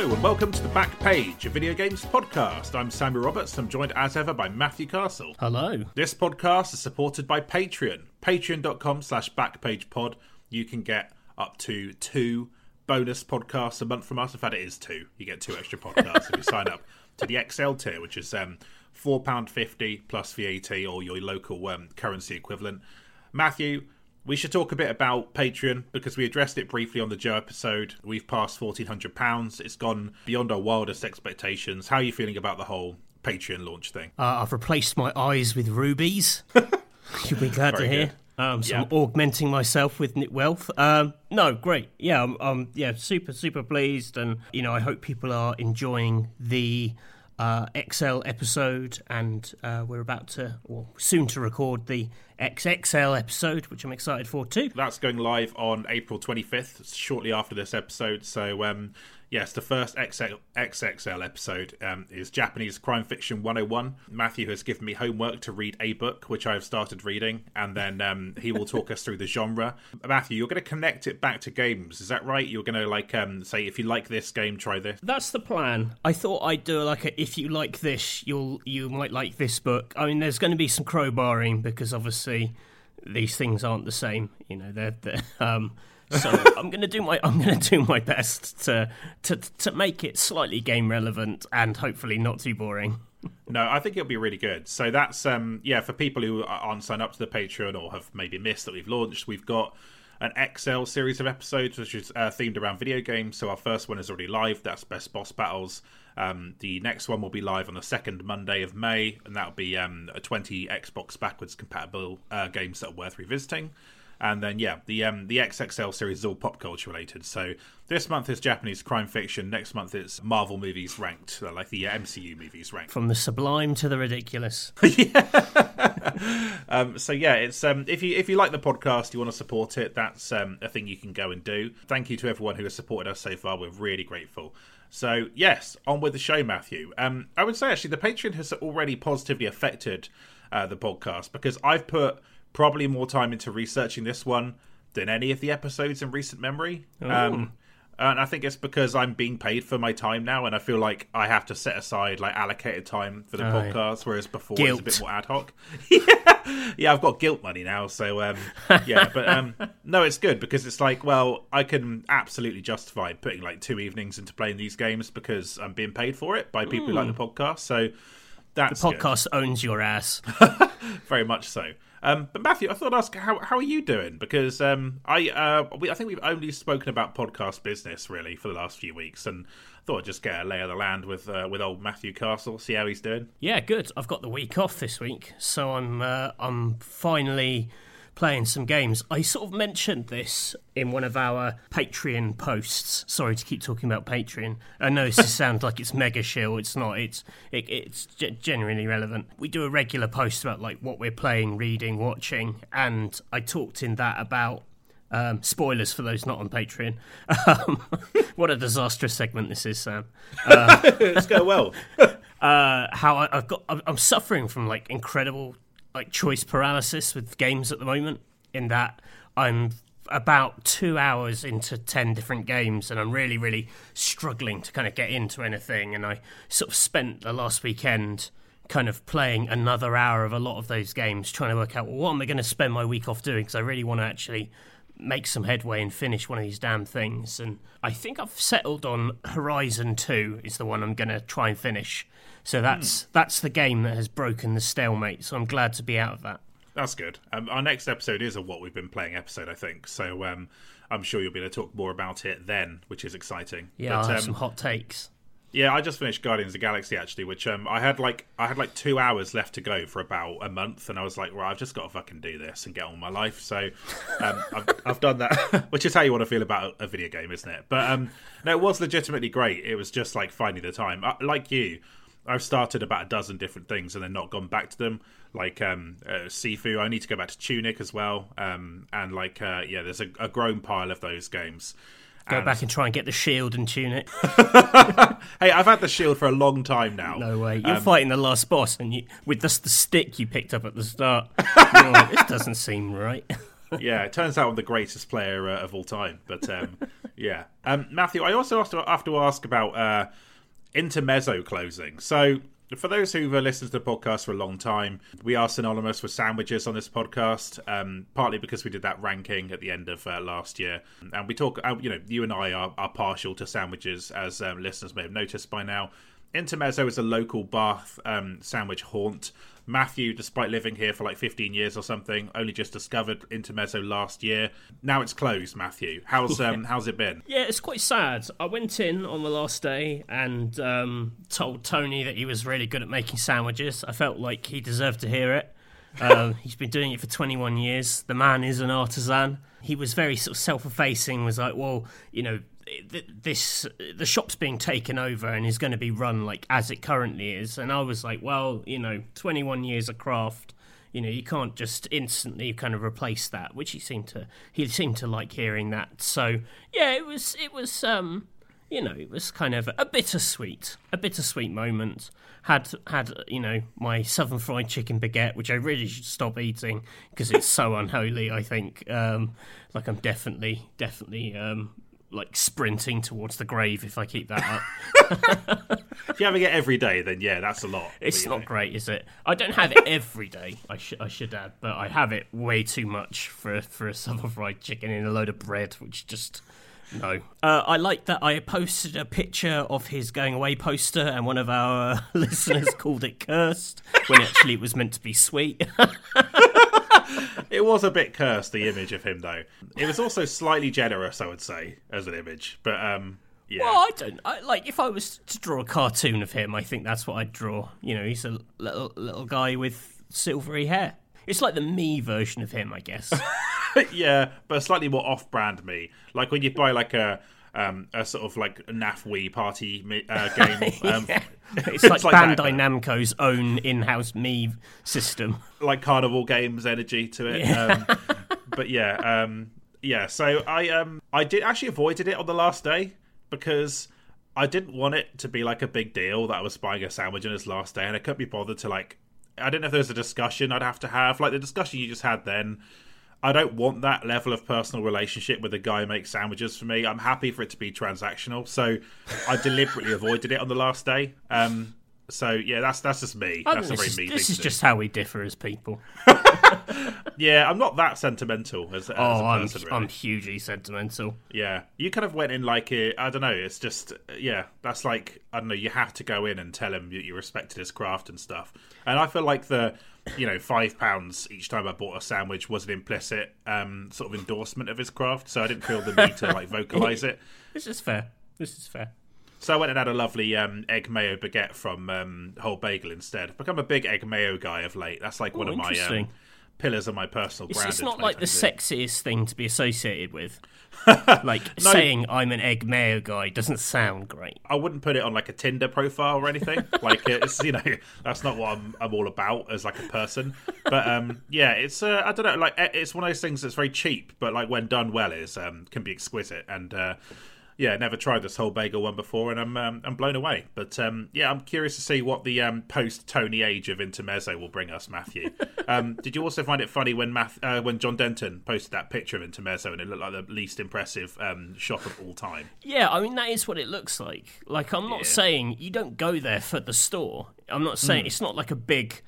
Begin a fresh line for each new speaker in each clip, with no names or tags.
Hello and welcome to the Back Page, a video games podcast. I'm Samuel Roberts. I'm joined as ever by Matthew Castle.
Hello.
This podcast is supported by Patreon. Patreon.com slash backpagepod. You can get up to two bonus podcasts a month from us. In fact, it is two. You get two extra podcasts if you sign up to the XL tier, which is um, £4.50 plus VAT or your local um, currency equivalent. Matthew, we should talk a bit about Patreon because we addressed it briefly on the Joe episode. We've passed £1,400. It's gone beyond our wildest expectations. How are you feeling about the whole Patreon launch thing?
Uh, I've replaced my eyes with rubies. You'll be glad
Very
to hear. Um, so
Yeah.
I'm augmenting myself with wealth. Um, no, great. Yeah, I'm, I'm yeah super super pleased, and you know I hope people are enjoying the uh, XL episode, and uh, we're about to or soon to record the XXL episode, which I'm excited for too.
That's going live on April 25th, shortly after this episode. So, um, yes, the first XL, XXL episode um, is Japanese Crime Fiction 101. Matthew has given me homework to read a book, which I have started reading, and then um, he will talk us through the genre. Matthew, you're going to connect it back to games. Is that right? You're going to like um, say, if you like this game, try this.
That's the plan. I thought I'd do like a if you like this, you'll you might like this book. I mean, there's going to be some crowbarring because obviously these things aren't the same. You know, they're, they're um. So I'm going to do my I'm going to do my best to to to make it slightly game relevant and hopefully not too boring.
No, I think it'll be really good. So that's um yeah, for people who aren't signed up to the Patreon or have maybe missed that we've launched, we've got an XL series of episodes which is uh, themed around video games. So our first one is already live. That's Best Boss Battles. Um, the next one will be live on the second Monday of May, and that'll be um, a 20 Xbox backwards compatible uh, games that are worth revisiting. And then yeah, the um, the XXL series is all pop culture related. So this month is Japanese crime fiction. Next month it's Marvel movies ranked, like the MCU movies ranked.
From the sublime to the ridiculous.
Um, so yeah, it's um, if you if you like the podcast, you want to support it, that's um, a thing you can go and do. Thank you to everyone who has supported us so far. We're really grateful. So yes, on with the show, Matthew. Um, I would say actually the Patreon has already positively affected uh, the podcast because I've put probably more time into researching this one than any of the episodes in recent memory. Um, and I think it's because I'm being paid for my time now, and I feel like I have to set aside like allocated time for the
Oh,
podcast, whereas before it was a bit more ad hoc. yeah, yeah, I've got guilt money now, so um, yeah. But um, no, it's good because it's like, well, I can absolutely justify putting like two evenings into playing these games because I'm being paid for it by people who like the podcast. So that's good.
Podcast owns your ass.
very much so. Um, but Matthew, I thought I'd ask how how are you doing? Because um, I uh, we, I think we've only spoken about podcast business really for the last few weeks, and I thought I'd just get a lay of the land with uh, with old Matthew Castle, see how he's doing.
Yeah, good. I've got the week off this week, so I'm uh, I'm finally playing some games. I sort of mentioned this in one of our Patreon posts. Sorry to keep talking about Patreon. I know this sounds like it's mega shill. It's not. It's it, it's ge- genuinely relevant. We do a regular post about like what we're playing, reading, watching, and I talked in that about. Um, spoilers for those not on Patreon. Um, what a disastrous segment this is, Sam.
Let's go well.
uh, how I, I've got I'm I'm suffering from like incredible like choice paralysis with games at the moment. In that I'm about two hours into ten different games, and I'm really really struggling to kind of get into anything. And I sort of spent the last weekend kind of playing another hour of a lot of those games, trying to work out well, what am I going to spend my week off doing because I really want to actually make some headway and finish one of these damn things. And I think I've settled on Horizon 2 is the one I'm going to try and finish. So that's that's the game that has broken the stalemate. So I'm glad to be out of that.
That's good. Um, our next episode is a what we've been playing episode, I think. So um, I'm sure you'll be able to talk more about it then, which is exciting.
Yeah, I'll have
um,
some hot takes.
Yeah, I just finished Guardians of the Galaxy actually, which um, I had like I had like two hours left to go for about a month, and I was like, well, I've just got to fucking do this and get on with my life. So um, I've, I've done that, which is how you want to feel about a video game, isn't it? But um, no, it was legitimately great. It was just like finding the time. Uh, like you, I've started about a dozen different things and then not gone back to them. Like um, uh, Sifu, I need to go back to Tunic as well. Um, and like uh, yeah, there's a, a grown pile of those games.
Go
And-
back and try and get the shield and Tunic.
Hey, I've had the shield for a long time now.
No way. You're
Um,
fighting the last boss, and you with just the stick you picked up at the start. Like, this doesn't seem right.
yeah, it turns out I'm the greatest player uh, of all time. But um, Yeah. Um, Matthew, I also have to, have to ask about uh, Intermezzo closing. So, for those who've listened to the podcast for a long time, we are synonymous with sandwiches on this podcast, um, partly because we did that ranking at the end of uh, last year. And we talk, uh, you know, you and I are, are partial to sandwiches, as um, listeners may have noticed by now. Intermezzo is a local Bath um, sandwich haunt. Matthew, despite living here for like 15 years or something, only just discovered Intermezzo last year. Now it's closed, Matthew. How's um, how's it been?
Yeah, it's quite sad. I went in on the last day and um, told Tony that he was really good at making sandwiches. I felt like he deserved to hear it. Um, he's been doing it for 21 years. The man is an artisan. He was very sort of self-effacing. Was like, well, you know, this the shop's being taken over and is going to be run like as it currently is. And i was like well you know 21 years of craft you know you can't just instantly kind of replace that which he seemed to he seemed to like hearing that. So yeah it was it was um you know it was kind of a bittersweet a bittersweet moment. Had had you know my southern fried chicken baguette which i really should stop eating because it's so unholy i think. Um like i'm definitely definitely um like sprinting towards the grave if I keep that
up. if you're having it every day, then yeah, that's a lot.
It's not know. great, is it? I don't have it every day. I should I should add, but I have it way too much for for a summer fried chicken and a load of bread, which just no. Uh, I like that I posted a picture of his going away poster, and one of our listeners called it cursed when actually it was meant to be sweet.
It was a bit cursed, the image of him, though. It was also slightly generous, I would say, as an image. But um, yeah.
Well, I don't I, like. If I was to draw a cartoon of him, I think that's what I'd draw. You know, he's a little little guy with silvery hair. It's like the Mii version of him, I guess.
yeah, but slightly more off-brand Mii. Like when you buy like a um, a sort of like NAF Wii party uh, game. Um,
yeah. It's, like, like Bandai Namco's own in-house Mii system,
like Carnival Games energy to it. Yeah. Um, but yeah, um, yeah. So I um I did actually avoided it on the last day because I didn't want it to be like a big deal that I was buying a sandwich on his last day, and I couldn't be bothered to like. I don't know if there's a discussion I'd have to have, like the discussion you just had then I don't want that level of personal relationship with a guy who makes sandwiches for me. I'm happy for it to be transactional. So I deliberately avoided it on the last day. Um, so yeah, that's that's just me.
I
that's
a
very
is,
me.
This is just how we differ as people.
yeah, I'm not that sentimental as, as
oh,
a
I'm.
Really.
I'm hugely sentimental.
Yeah, you kind of went in like it. I don't know. It's just yeah, that's like I don't know. You have to go in and tell him that you respected his craft and stuff. And I feel like the you know five pounds each time I bought a sandwich was an implicit um, sort of endorsement of his craft. So I didn't feel the need to like vocalize it.
This is fair. This is fair.
So I went and had a lovely um, egg mayo baguette from um, Whole Bagel instead. I've become a big egg mayo guy of late. That's like Ooh, one of my um, pillars of my personal
it's. It's not like the sexiest thing to be associated with. like no, saying I'm an egg mayo guy doesn't sound great.
I wouldn't put it on like a Tinder profile or anything. like it's you know that's not what I'm, I'm all about as like a person. But um yeah, it's uh, I don't know like it's one of those things that's very cheap, but like when done well is um can be exquisite and. uh yeah, never tried this whole bagel one before, and I'm um, I'm blown away. But um, yeah, I'm curious to see what the um, post Tony age of Intermezzo will bring us, Matthew. Um, did you also find it funny when Math- uh, when John Denton posted that picture of Intermezzo and it looked like the least impressive um, shop of all time?
Yeah, I mean that is what it looks like. Like I'm not yeah. saying you don't go there for the store. I'm not saying mm. it's not like a big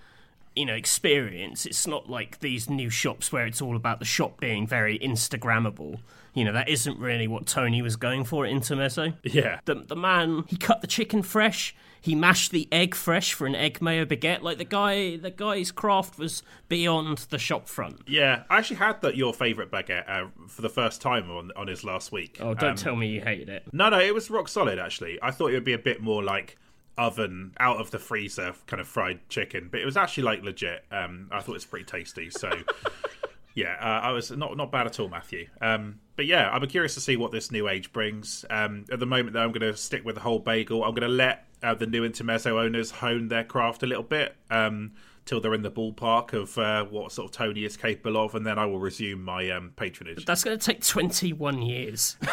you know experience. It's not like these new shops where it's all about the shop being very Instagrammable. You know that isn't really what Tony was going for at Intermezzo.
Yeah,
the the man he cut the chicken fresh. He mashed the egg fresh for an egg mayo baguette. Like the guy, the guy's craft was beyond the shop front.
Yeah, I actually had that your favorite baguette uh, for the first time on on his last week.
Oh, don't um, tell me you hated it.
No, no, it was rock solid. Actually, I thought it would be a bit more like oven out of the freezer kind of fried chicken, but it was actually like legit. Um, I thought it's pretty tasty. So yeah, uh, I was not not bad at all, Matthew. Um, but yeah, I'm curious to see what this new age brings. Um, at the moment, though, I'm going to stick with the whole bagel. I'm going to let uh, the new Intermezzo owners hone their craft a little bit um, till they're in the ballpark of uh, what sort of Tony is capable of, and then I will resume my um, patronage.
That's going to take 21 years.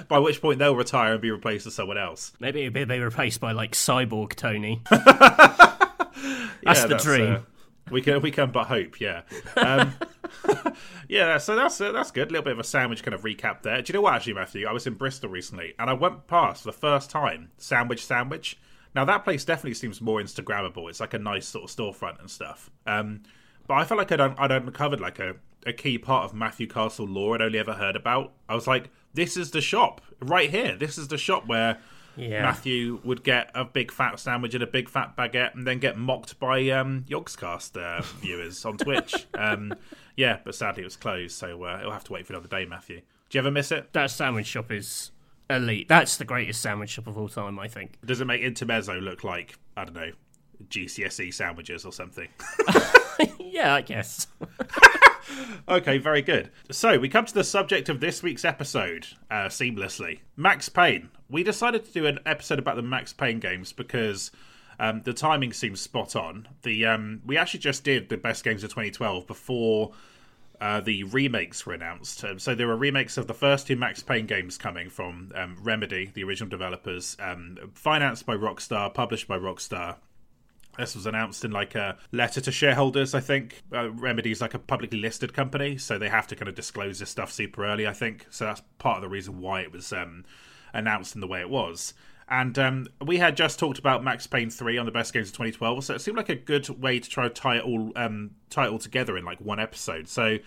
by which point they'll retire and be replaced with someone else.
Maybe it'll be replaced by like Cyborg Tony. that's yeah, the that's, dream.
We can we can but hope, yeah. Um, yeah, so that's uh, that's good. A little bit of a sandwich kind of recap there. Do you know what, actually, Matthew? I was in Bristol recently, and I went past for the first time Sandwich Sandwich. Now that place definitely seems more Instagrammable. It's like a nice sort of storefront and stuff. Um, but I felt like I'd, I'd uncovered like a, a key part of Matthew Castle lore I'd only ever heard about. I was like, this is the shop right here. This is the shop where
Yeah.
Matthew would get a big fat sandwich and a big fat baguette, and then get mocked by um, Yogscast uh, viewers on Twitch. Um, yeah, but sadly it was closed, so uh, it'll have to wait for another day. Matthew, do you ever miss it?
That sandwich shop is elite. That's the greatest sandwich shop of all time, I think.
Does it make Intermezzo look like I don't know GCSE sandwiches or something?
Yeah, I guess.
Okay, very good. So we come to the subject of this week's episode uh, seamlessly. Max Payne. We decided to do an episode about the Max Payne games because um, the timing seems spot on. The um, we actually just did the best games of 2012 before uh, the remakes were announced. Um, so there were remakes of the first two Max Payne games coming from um, Remedy, the original developers, um, financed by Rockstar, published by Rockstar. This was announced in like a letter to shareholders, I think. Uh, Remedy is like a publicly listed company, so they have to kind of disclose this stuff super early, I think. So that's part of the reason why it was um, announced in the way it was. And um, we had just talked about Max Payne 3 on the best games of 2012, so it seemed like a good way to try to tie it all um, tie it all together in like one episode. So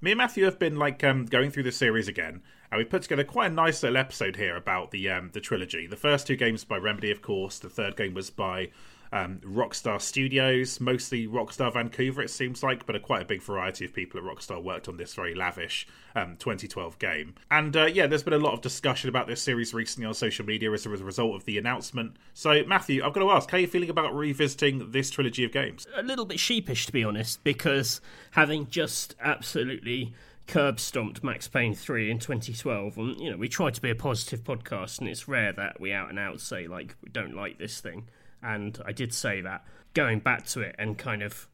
me and Matthew have been like um, going through the series again, and we put together quite a nice little episode here about the um, the trilogy. The first two games by Remedy, of course. The third game was by um, Rockstar Studios, mostly Rockstar Vancouver, it seems like, but a quite a big variety of people at Rockstar worked on this very lavish um, 2012 game. And uh, yeah, there's been a lot of discussion about this series recently on social media as a result of the announcement. So, Matthew, I've got to ask, how are you feeling about revisiting this trilogy of games?
a little bit sheepish to be honest, because having just absolutely curb stomped Max Payne 3 in 2012, and you know, we try to be a positive podcast, and it's rare that we out and out say, like, we don't like this thing. And I did say that. Going back to it and kind of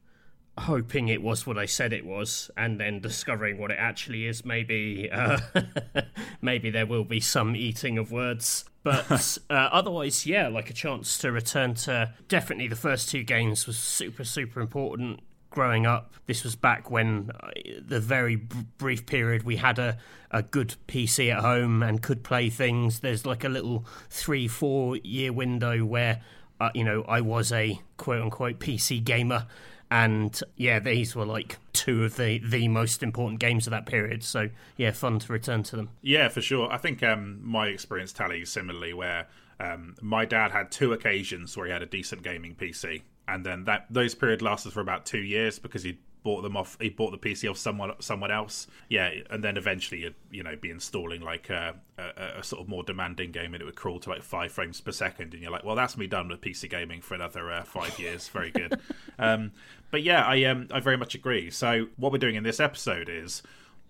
hoping it was what I said it was, and then discovering what it actually is, maybe uh, maybe there will be some eating of words. But uh, otherwise, yeah, like a chance to return to definitely the first two games was super super important. Growing up, this was back when uh, the very b- brief period we had a, a good PC at home and could play things. There's like a little three, four year window where, uh, you know, I was a quote unquote PC gamer and yeah, these were like two of the the most important games of that period. So yeah, fun to return to them.
Yeah, for sure. I think um, my experience tallies similarly, where um, my dad had two occasions where he had a decent gaming PC, and then that those period lasted for about two years because he bought them off. He bought the PC off someone someone else. Yeah, and then eventually you'd you know be installing like a, a, a sort of more demanding game, and it would crawl to like five frames per second, and you're like, well, that's me done with PC gaming for another uh, five years. Very good. um, but yeah, I um, I very much agree. So what we're doing in this episode is.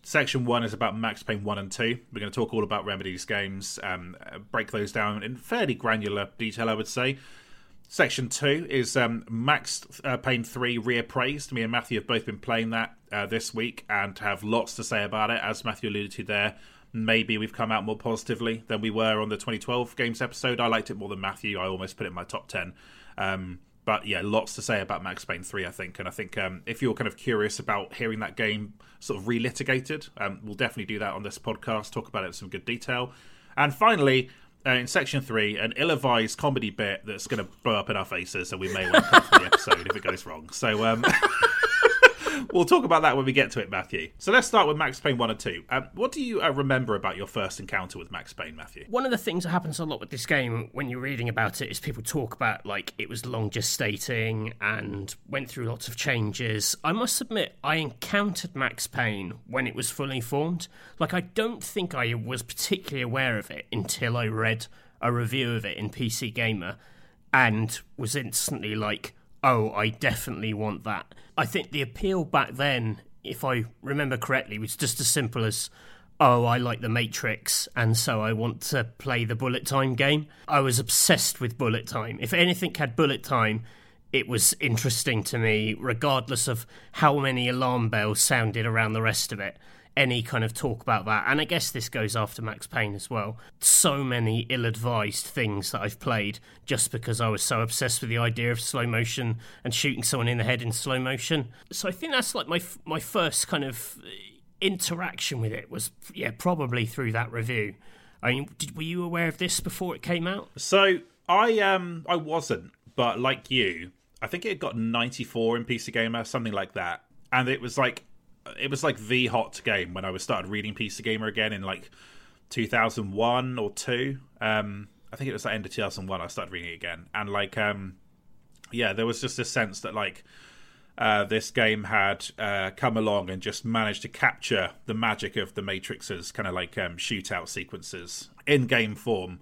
Section one is about Max Payne 1 and 2. We're going to talk all about Remedy's games, um, break those down in fairly granular detail, I would say. Section two is um, Max uh, Payne 3 reappraised. Me and Matthew have both been playing that uh, this week and have lots to say about it. As Matthew alluded to there, maybe we've come out more positively than we were on the 2012 games episode. I liked it more than Matthew. I almost put it in my top 10. Um, but yeah, lots to say about Max Payne 3, I think. And I think um, if you're kind of curious about hearing that game sort of relitigated, um, we'll definitely do that on this podcast, talk about it in some good detail. And finally, uh, in section three, an ill-advised comedy bit that's going to blow up in our faces, and we may want to cut the episode if it goes wrong. So um, we'll talk about that when we get to it, Matthew. So let's start with Max Payne one and two. Um, what do you uh, remember about your first encounter with Max Payne, Matthew?
One of the things that happens a lot with this game when you're reading about it is people talk about like it was long gestating and went through lots of changes. I must admit, I encountered Max Payne when it was fully formed. Like, I don't think I was particularly aware of it until I read a review of it in PC Gamer and was instantly like, oh, I definitely want that. I think the appeal back then, if I remember correctly, was just as simple as, oh, I like the Matrix, and so I want to play the bullet time game. I was obsessed with bullet time. If anything had bullet time, it was interesting to me, regardless of how many alarm bells sounded around the rest of it. Any kind of talk about that. And I guess this goes after Max Payne as well. So many ill advised things that I've played just because I was so obsessed with the idea of slow motion and shooting someone in the head in slow motion. So I think that's like my, my first kind of interaction with it was, yeah, probably through that review. I mean, did, were you aware of this before it came out?
So I um I wasn't, but like you, I think it got 94 in PC Gamer, something like that, and it was like it was like the hot game when I was started reading PC Gamer again in like 2001 or two. Um, I think it was the end of 2001 I started reading it again, and like um, yeah, there was just a sense that like. Uh, this game had uh, come along and just managed to capture the magic of the Matrix's kind of like um, shootout sequences in game form,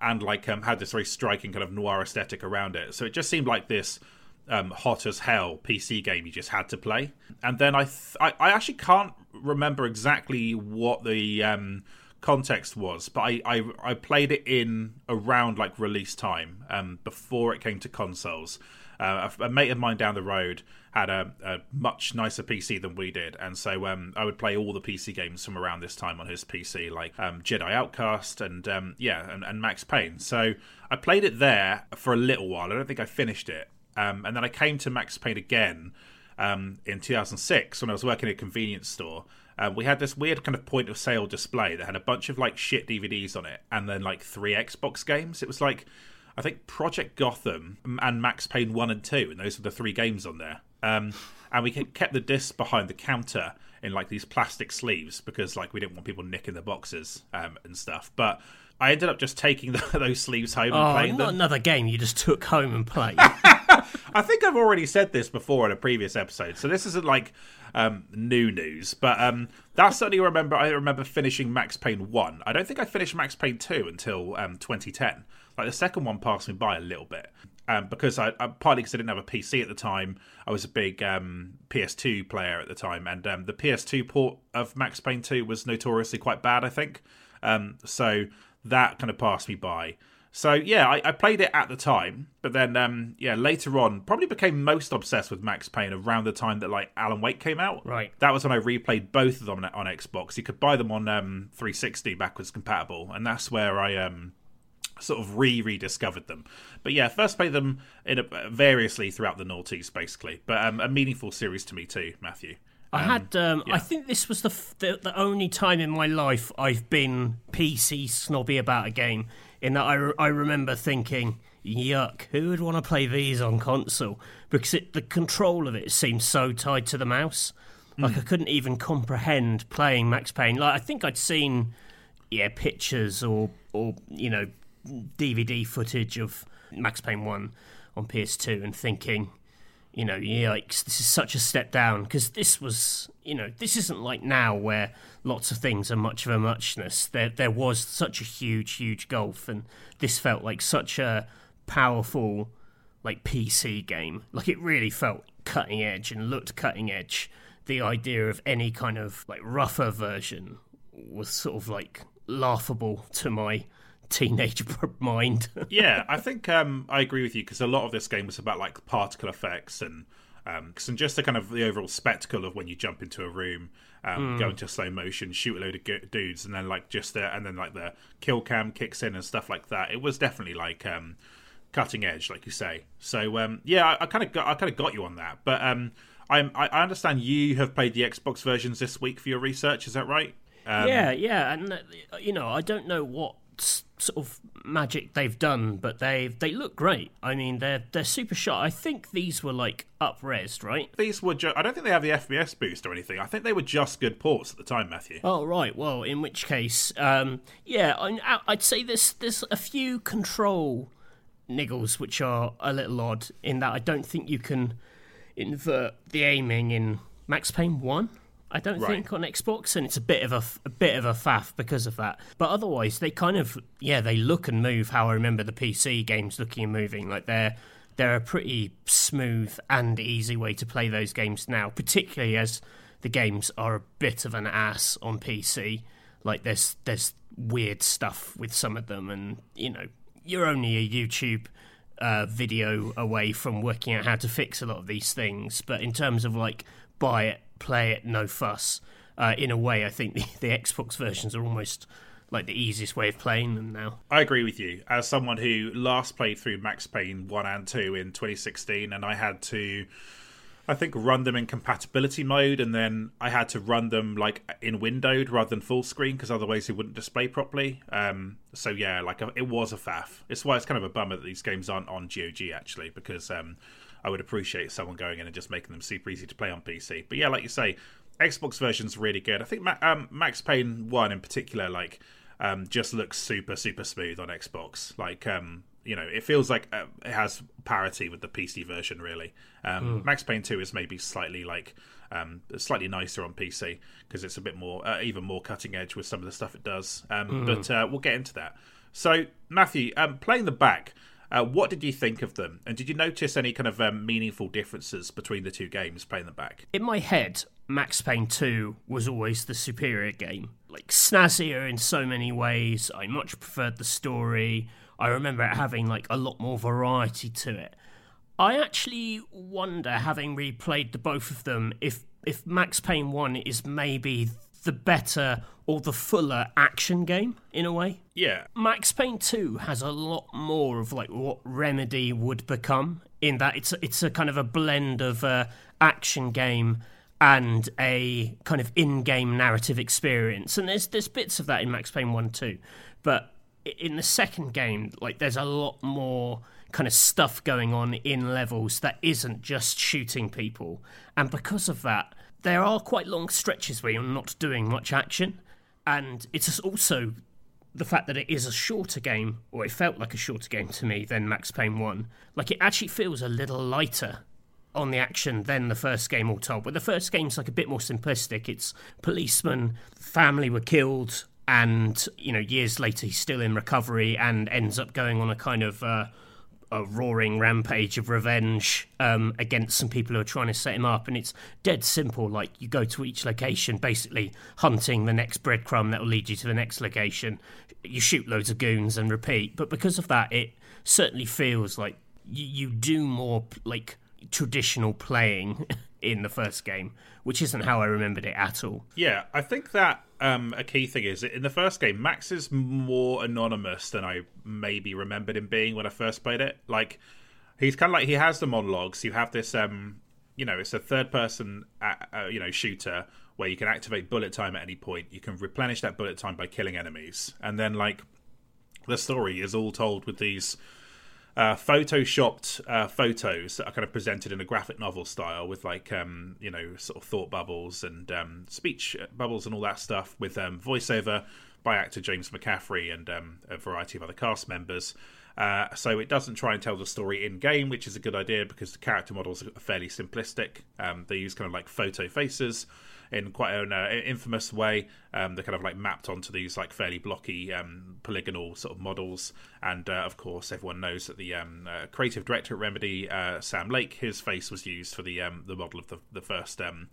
and like um, had this very striking kind of noir aesthetic around it. So it just seemed like this um, hot as hell PC game you just had to play. And then I, th- I, I, actually can't remember exactly what the um, context was, but I, I, I, played it in around like release time um, before it came to consoles. Uh, a, a, mate of mine down the road had a, a, much nicer PC than we did, and so um, I would play all the PC games from around this time on his PC, like um, Jedi Outcast and um, yeah, and, and, Max Payne. So I played it there for a little while. I don't think I finished it, um, and then I came to Max Payne again um, in 2006 when I was working at a convenience store. Uh, we had this weird kind of point of sale display that had a bunch of like shit DVDs on it, and then like three Xbox games. It was like I think Project Gotham and Max Payne one and two, and those were the three games on there. Um, and we kept the discs behind the counter in like these plastic sleeves because like we didn't want people nicking the boxes um, and stuff. But I ended up just taking the, those sleeves home
oh,
and playing
not
them.
Another game you just took home and played.
I think I've already said this before in a previous episode, so this isn't like um, new news. But um, that's certainly remember. I remember finishing Max Payne one. I don't think I finished Max Payne two until um, 2010. Like the second one passed me by a little bit. Um, because I, I partly because I didn't have a PC at the time. I was a big um, PS2 player at the time, and um, the PS2 port of Max Payne 2 was notoriously quite bad. I think um, so that kind of passed me by. So yeah, I, I, played it at the time, but then um, yeah, later on, probably became most obsessed with Max Payne around the time that like Alan Wake came out.
Right.
That was when I replayed both of them on, on Xbox. You could buy them on um, 360 backwards compatible, and that's where I um, sort of re rediscovered them. But yeah, first played them in a, variously throughout the noughties, basically. But um, a meaningful series to me too, Matthew.
I had. Um, yeah. I think this was the, the, the only time in my life I've been PC snobby about a game. In that I, re- I remember thinking, "Yuck! Who would want to play these on console?" Because it, the control of it seemed so tied to the mouse. Like mm. I couldn't even comprehend playing Max Payne. Like I think I'd seen, yeah, pictures or or you know, DVD footage of Max Payne One on PS2 and thinking, you know, yikes, this is such a step down because this was, you know, this isn't like now where lots of things are much of a muchness. There, there was such a huge, huge gulf, and this felt like such a powerful, like PC game. Like it really felt cutting edge and looked cutting edge. The idea of any kind of like rougher version was sort of like laughable to my teenage mind.
yeah, I think um, I agree with you because a lot of this game was about like particle effects and um, and just the kind of the overall spectacle of when you jump into a room, um, mm. go into slow motion, shoot a load of dudes, and then like just the, and then like the kill cam kicks in and stuff like that. It was definitely like um, cutting edge, like you say. So um, yeah, I, kind of got I kind of got you on that, but um, I'm, I, I understand you have played the Xbox versions this week for your research. Is that right?
Um, yeah, yeah, and uh, you know I don't know what sort of magic they've done, but they they look great. I mean, they're they're super sharp. I think these were like up res, right?
These were. Ju- I don't think they have the FPS boost or anything. I think they were just good ports at the time, Matthew.
Oh right. Well, in which case, um, yeah, I, I'd say there's there's a few control niggles which are a little odd in that I don't think you can invert the aiming in Max Payne One. I don't right. think on Xbox, and it's a bit of a, a bit of a faff because of that. But otherwise, they kind of yeah, they look and move how I remember the PC games looking and moving. Like they're they're a pretty smooth and easy way to play those games now, particularly as the games are a bit of an ass on PC. Like there's there's weird stuff with some of them, and you know you're only a YouTube uh, video away from working out how to fix a lot of these things. But in terms of like buy it, play it, no fuss. uh, in a way, I think the, the Xbox versions are almost like the easiest way of playing them now.
I agree with you. As someone who last played through Max Payne 1 and 2 in 2016, and I had to, I think, run them in compatibility mode, and then I had to run them like in windowed rather than full screen because otherwise it wouldn't display properly. Um, so yeah, like it was a faff. It's why it's kind of a bummer that these games aren't on GOG actually, because um, I would appreciate someone going in and just making them super easy to play on PC. But yeah, like you say, Xbox version's really good. I think Ma- um, Max Payne 1 in particular, like, um, just looks super super smooth on Xbox. Like um, you know, it feels like uh, it has parity with the PC version. Really, um, mm. Max Payne Two is maybe slightly like um, slightly nicer on PC because it's a bit more uh, even more cutting edge with some of the stuff it does. Um, mm. But uh, we'll get into that. So Matthew, um, playing the back. Uh, what did you think of them? And did you notice any kind of um, meaningful differences between the two games playing them back?
In my head, Max Payne 2 was always the superior game. Like, snazzier in so many ways. I much preferred the story. I remember it having, like, a lot more variety to it. I actually wonder, having replayed the both of them, if, if Max Payne 1 is maybe the better or the fuller action game in a way.
Yeah.
Max Payne 2 has a lot more of like what Remedy would become in that it's it's a kind of a blend of uh, action game and a kind of in-game narrative experience. And there's there's bits of that in Max Payne 1 too. But in the second game, like there's a lot more kind of stuff going on in levels that isn't just shooting people. And because of that, there are quite long stretches where you're not doing much action. And it's also the fact that it is a shorter game, or it felt like a shorter game to me than Max Payne 1. Like it actually feels a little lighter on the action than the first game all told. But the first game's like a bit more simplistic. It's policeman, family were killed, and you know years later he's still in recovery and ends up going on a kind of uh, a roaring rampage of revenge um, against some people who are trying to set him up. And it's dead simple. Like you go to each location, basically hunting the next breadcrumb that will lead you to the next location. You shoot loads of goons and repeat. But because of that, it certainly feels like you, you do more like traditional playing in the first game, which isn't how I remembered it at all.
Yeah, I think that um, a key thing is in the first game, Max is more anonymous than I maybe remembered him being when I first played it. Like he's kind of like he has the monologues. You have this, um, you know, it's a third-person, uh, uh, you know, shooter where you can activate bullet time at any point. You can replenish that bullet time by killing enemies, and then like the story is all told with these uh, photoshopped uh, photos that are kind of presented in a graphic novel style with like um, you know sort of thought bubbles and um, speech bubbles and all that stuff with um, voiceover by actor James McCaffrey and um, a variety of other cast members. Uh, so it doesn't try and tell the story in game, which is a good idea because the character models are fairly simplistic. Um, they use kind of like photo faces in quite an uh, infamous way. Um, they're kind of like mapped onto these like fairly blocky um, polygonal sort of models, and uh, of course everyone knows that the um, uh, creative director at Remedy, uh, Sam Lake, his face was used for the um, the model of the the first um,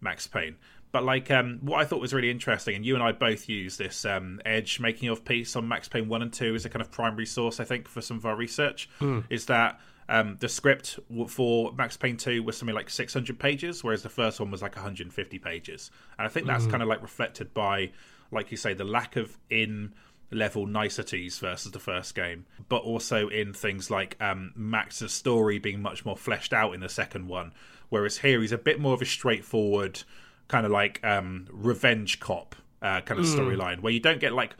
Max Payne. But like um, what I thought was really interesting, and you and I both use this um, Edge making of piece on Max Payne one and two as a kind of primary source, I think, for some of our research. Mm. Is that um, the script for Max Payne 2 was something like 600 pages, whereas the first one was like 150 pages. And I think that's mm. kind of like reflected by, like you say, the lack of in level niceties versus the first game, but also in things like um, Max's story being much more fleshed out in the second one. Whereas here he's a bit more of a straightforward, kind of like um, revenge cop uh, kind of mm. storyline, where you don't get like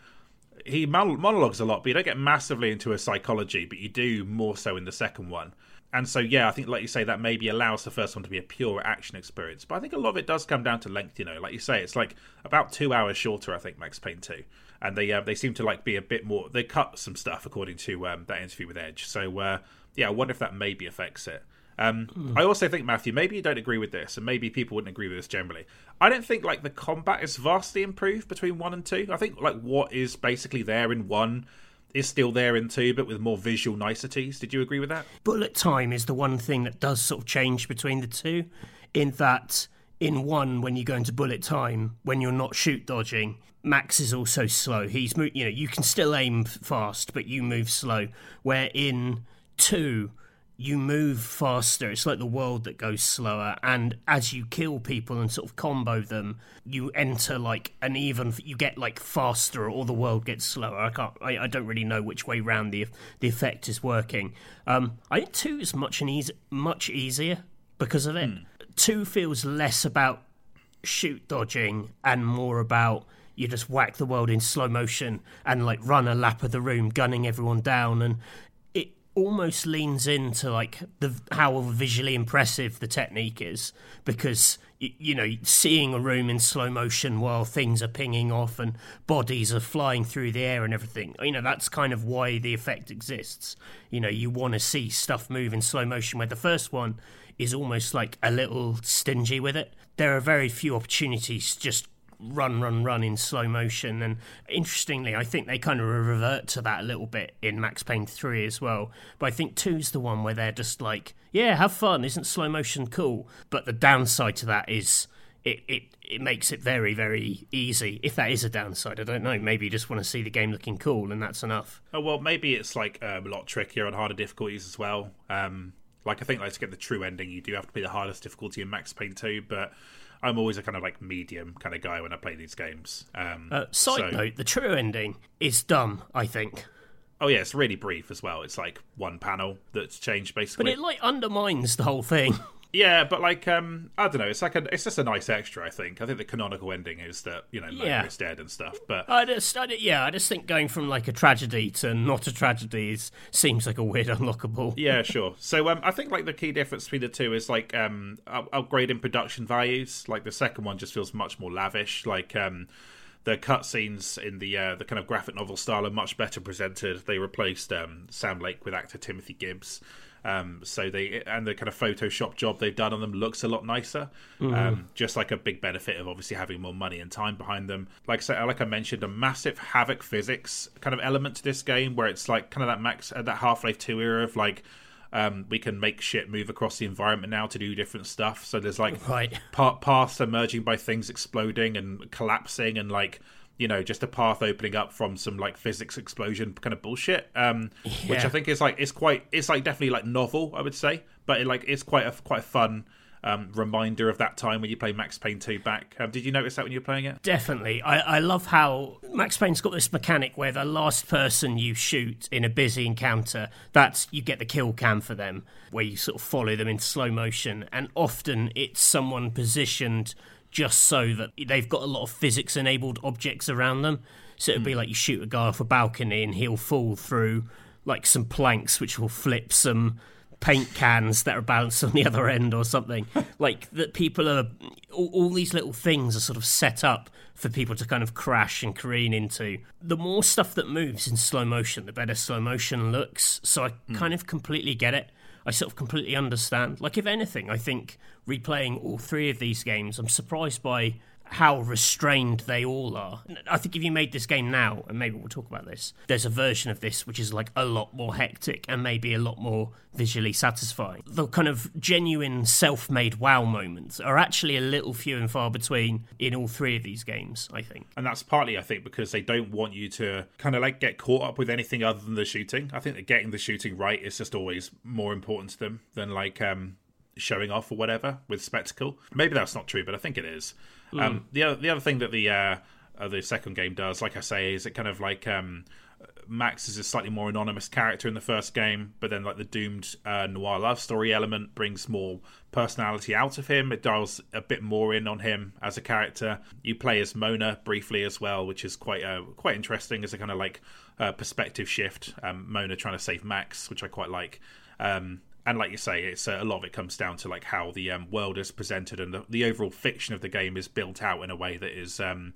he monologues a lot, but you don't get massively into a psychology, but you do more so in the second one. And so, yeah, I think, like you say, that maybe allows the first one to be a pure action experience. But I think a lot of it does come down to length. You know, like you say, it's like about two hours shorter. I think Max Payne two, and they uh, they seem to like be a bit more. They cut some stuff according to um, that interview with Edge. So, uh, yeah, I wonder if that maybe affects it. Um, mm. I also think Matthew, maybe you don't agree with this, and maybe people wouldn't agree with this generally. I don't think like the combat is vastly improved between one and two. I think like what is basically there in one is still there in two, but with more visual niceties. Did you agree with that?
Bullet time is the one thing that does sort of change between the two, in that in one when you go into bullet time when you're not shoot dodging max is also slow he's you know you can still aim fast but you move slow where in two you move faster. It's like the world that goes slower. And as you kill people and sort of combo them, you enter like an even. You get like faster, or the world gets slower. I can't. I, I don't really know which way round the the effect is working. Um, I think two is much an easy, much easier because of it. Two feels less about shoot dodging and more about you just whack the world in slow motion and like run a lap of the room, gunning everyone down, and almost leans into like the how visually impressive the technique is because you, you know seeing a room in slow motion while things are pinging off and bodies are flying through the air and everything. You know that's kind of why the effect exists. You know you want to see stuff move in slow motion. Where the first one is almost like a little stingy with it. There are very few opportunities just run, run, run in slow motion. And interestingly, I think they kind of revert to that a little bit in Max Payne 3 as well. But I think 2's the one where they're just like, yeah, have fun. Isn't slow motion cool? But the downside to that is it, it, it makes it very, very easy. If that is a downside, I don't know. Maybe you just want to see the game looking cool and that's enough.
Oh, well, maybe it's like um, a lot trickier on harder difficulties as well. Um, like I think like to get the true ending, you do have to be the hardest difficulty in Max Payne 2, but I'm always a kind of like medium kind of guy when I play these games. Um,
uh, side so... note: the true ending is dumb. I think.
Oh yeah, it's really brief as well. It's like one panel that's changed basically.
But it like undermines the whole thing.
Yeah, but like um, I don't know. It's like a, it's just a nice extra. I think. I think the canonical ending is that you know yeah. is dead and stuff. But
I just, I, yeah, I just think going from like a tragedy to not a tragedy is, seems like a weird unlockable.
yeah, sure. So um, I think like the key difference between the two is like um, upgrading production values. Like the second one just feels much more lavish. Like um, the cutscenes in the uh, the kind of graphic novel style are much better presented. They replaced um, Sam Lake with actor Timothy Gibbs. Um, so they and the kind of Photoshop job they've done on them looks a lot nicer. Mm. Um, just like a big benefit of obviously having more money and time behind them. Like so, like I mentioned, a massive Havok physics kind of element to this game, where it's like kind of that max uh, that Half Life Two era of like. Um, we can make shit move across the environment now to do different stuff. So there's like
right.
paths emerging by things exploding and collapsing, and like you know, just a path opening up from some like physics explosion kind of bullshit. Um, yeah. which I think is like it's quite it's like definitely like novel, I would say, but it, like it's quite a quite a fun um, reminder of that time when you play Max Payne 2 back. Um, did you notice that when you were playing it?
Definitely. I, I love how Max Payne's got this mechanic where the last person you shoot in a busy encounter, that's you get the kill cam for them, where you sort of follow them in slow motion, and often it's someone positioned just so that they've got a lot of physics enabled objects around them. So it'd be hmm. like you shoot a guy off a balcony and he'll fall through like some planks which will flip some paint cans that are balanced on the other end or something. like that people are all, all, these little things are sort of set up for people to kind of crash and careen into. The more stuff that moves in slow motion, the better slow motion looks. So I mm. kind of completely get it. I sort of completely understand. Like, if anything, I think replaying all three of these games, I'm surprised by how restrained they all are. I think if you made this game now, and maybe we'll talk about this, there's a version of this which is like a lot more hectic and maybe a lot more visually satisfying. The kind of genuine self made wow moments are actually a little few and far between in all three of these games, I think.
And that's partly, I think, because they don't want you to kind of like get caught up with anything other than the shooting. I think that getting the shooting right is just always more important to them than like um showing off or whatever with spectacle. Maybe that's not true, but I think it is. Mm. Um, the other the other thing that the uh, uh, the second game does, like I say, is it kind of like um, Max is a slightly more anonymous character in the first game, but then like the doomed uh, noir love story element brings more personality out of him. It dials a bit more in on him as a character. You play as Mona briefly as well, which is quite uh, quite interesting as a kind of like uh, perspective shift. Um, Mona trying to save Max, which I quite like. Um, and like you say, it's uh, a lot of it comes down to like how the um, world is presented and the, the, overall fiction of the game is built out in a way that is, um,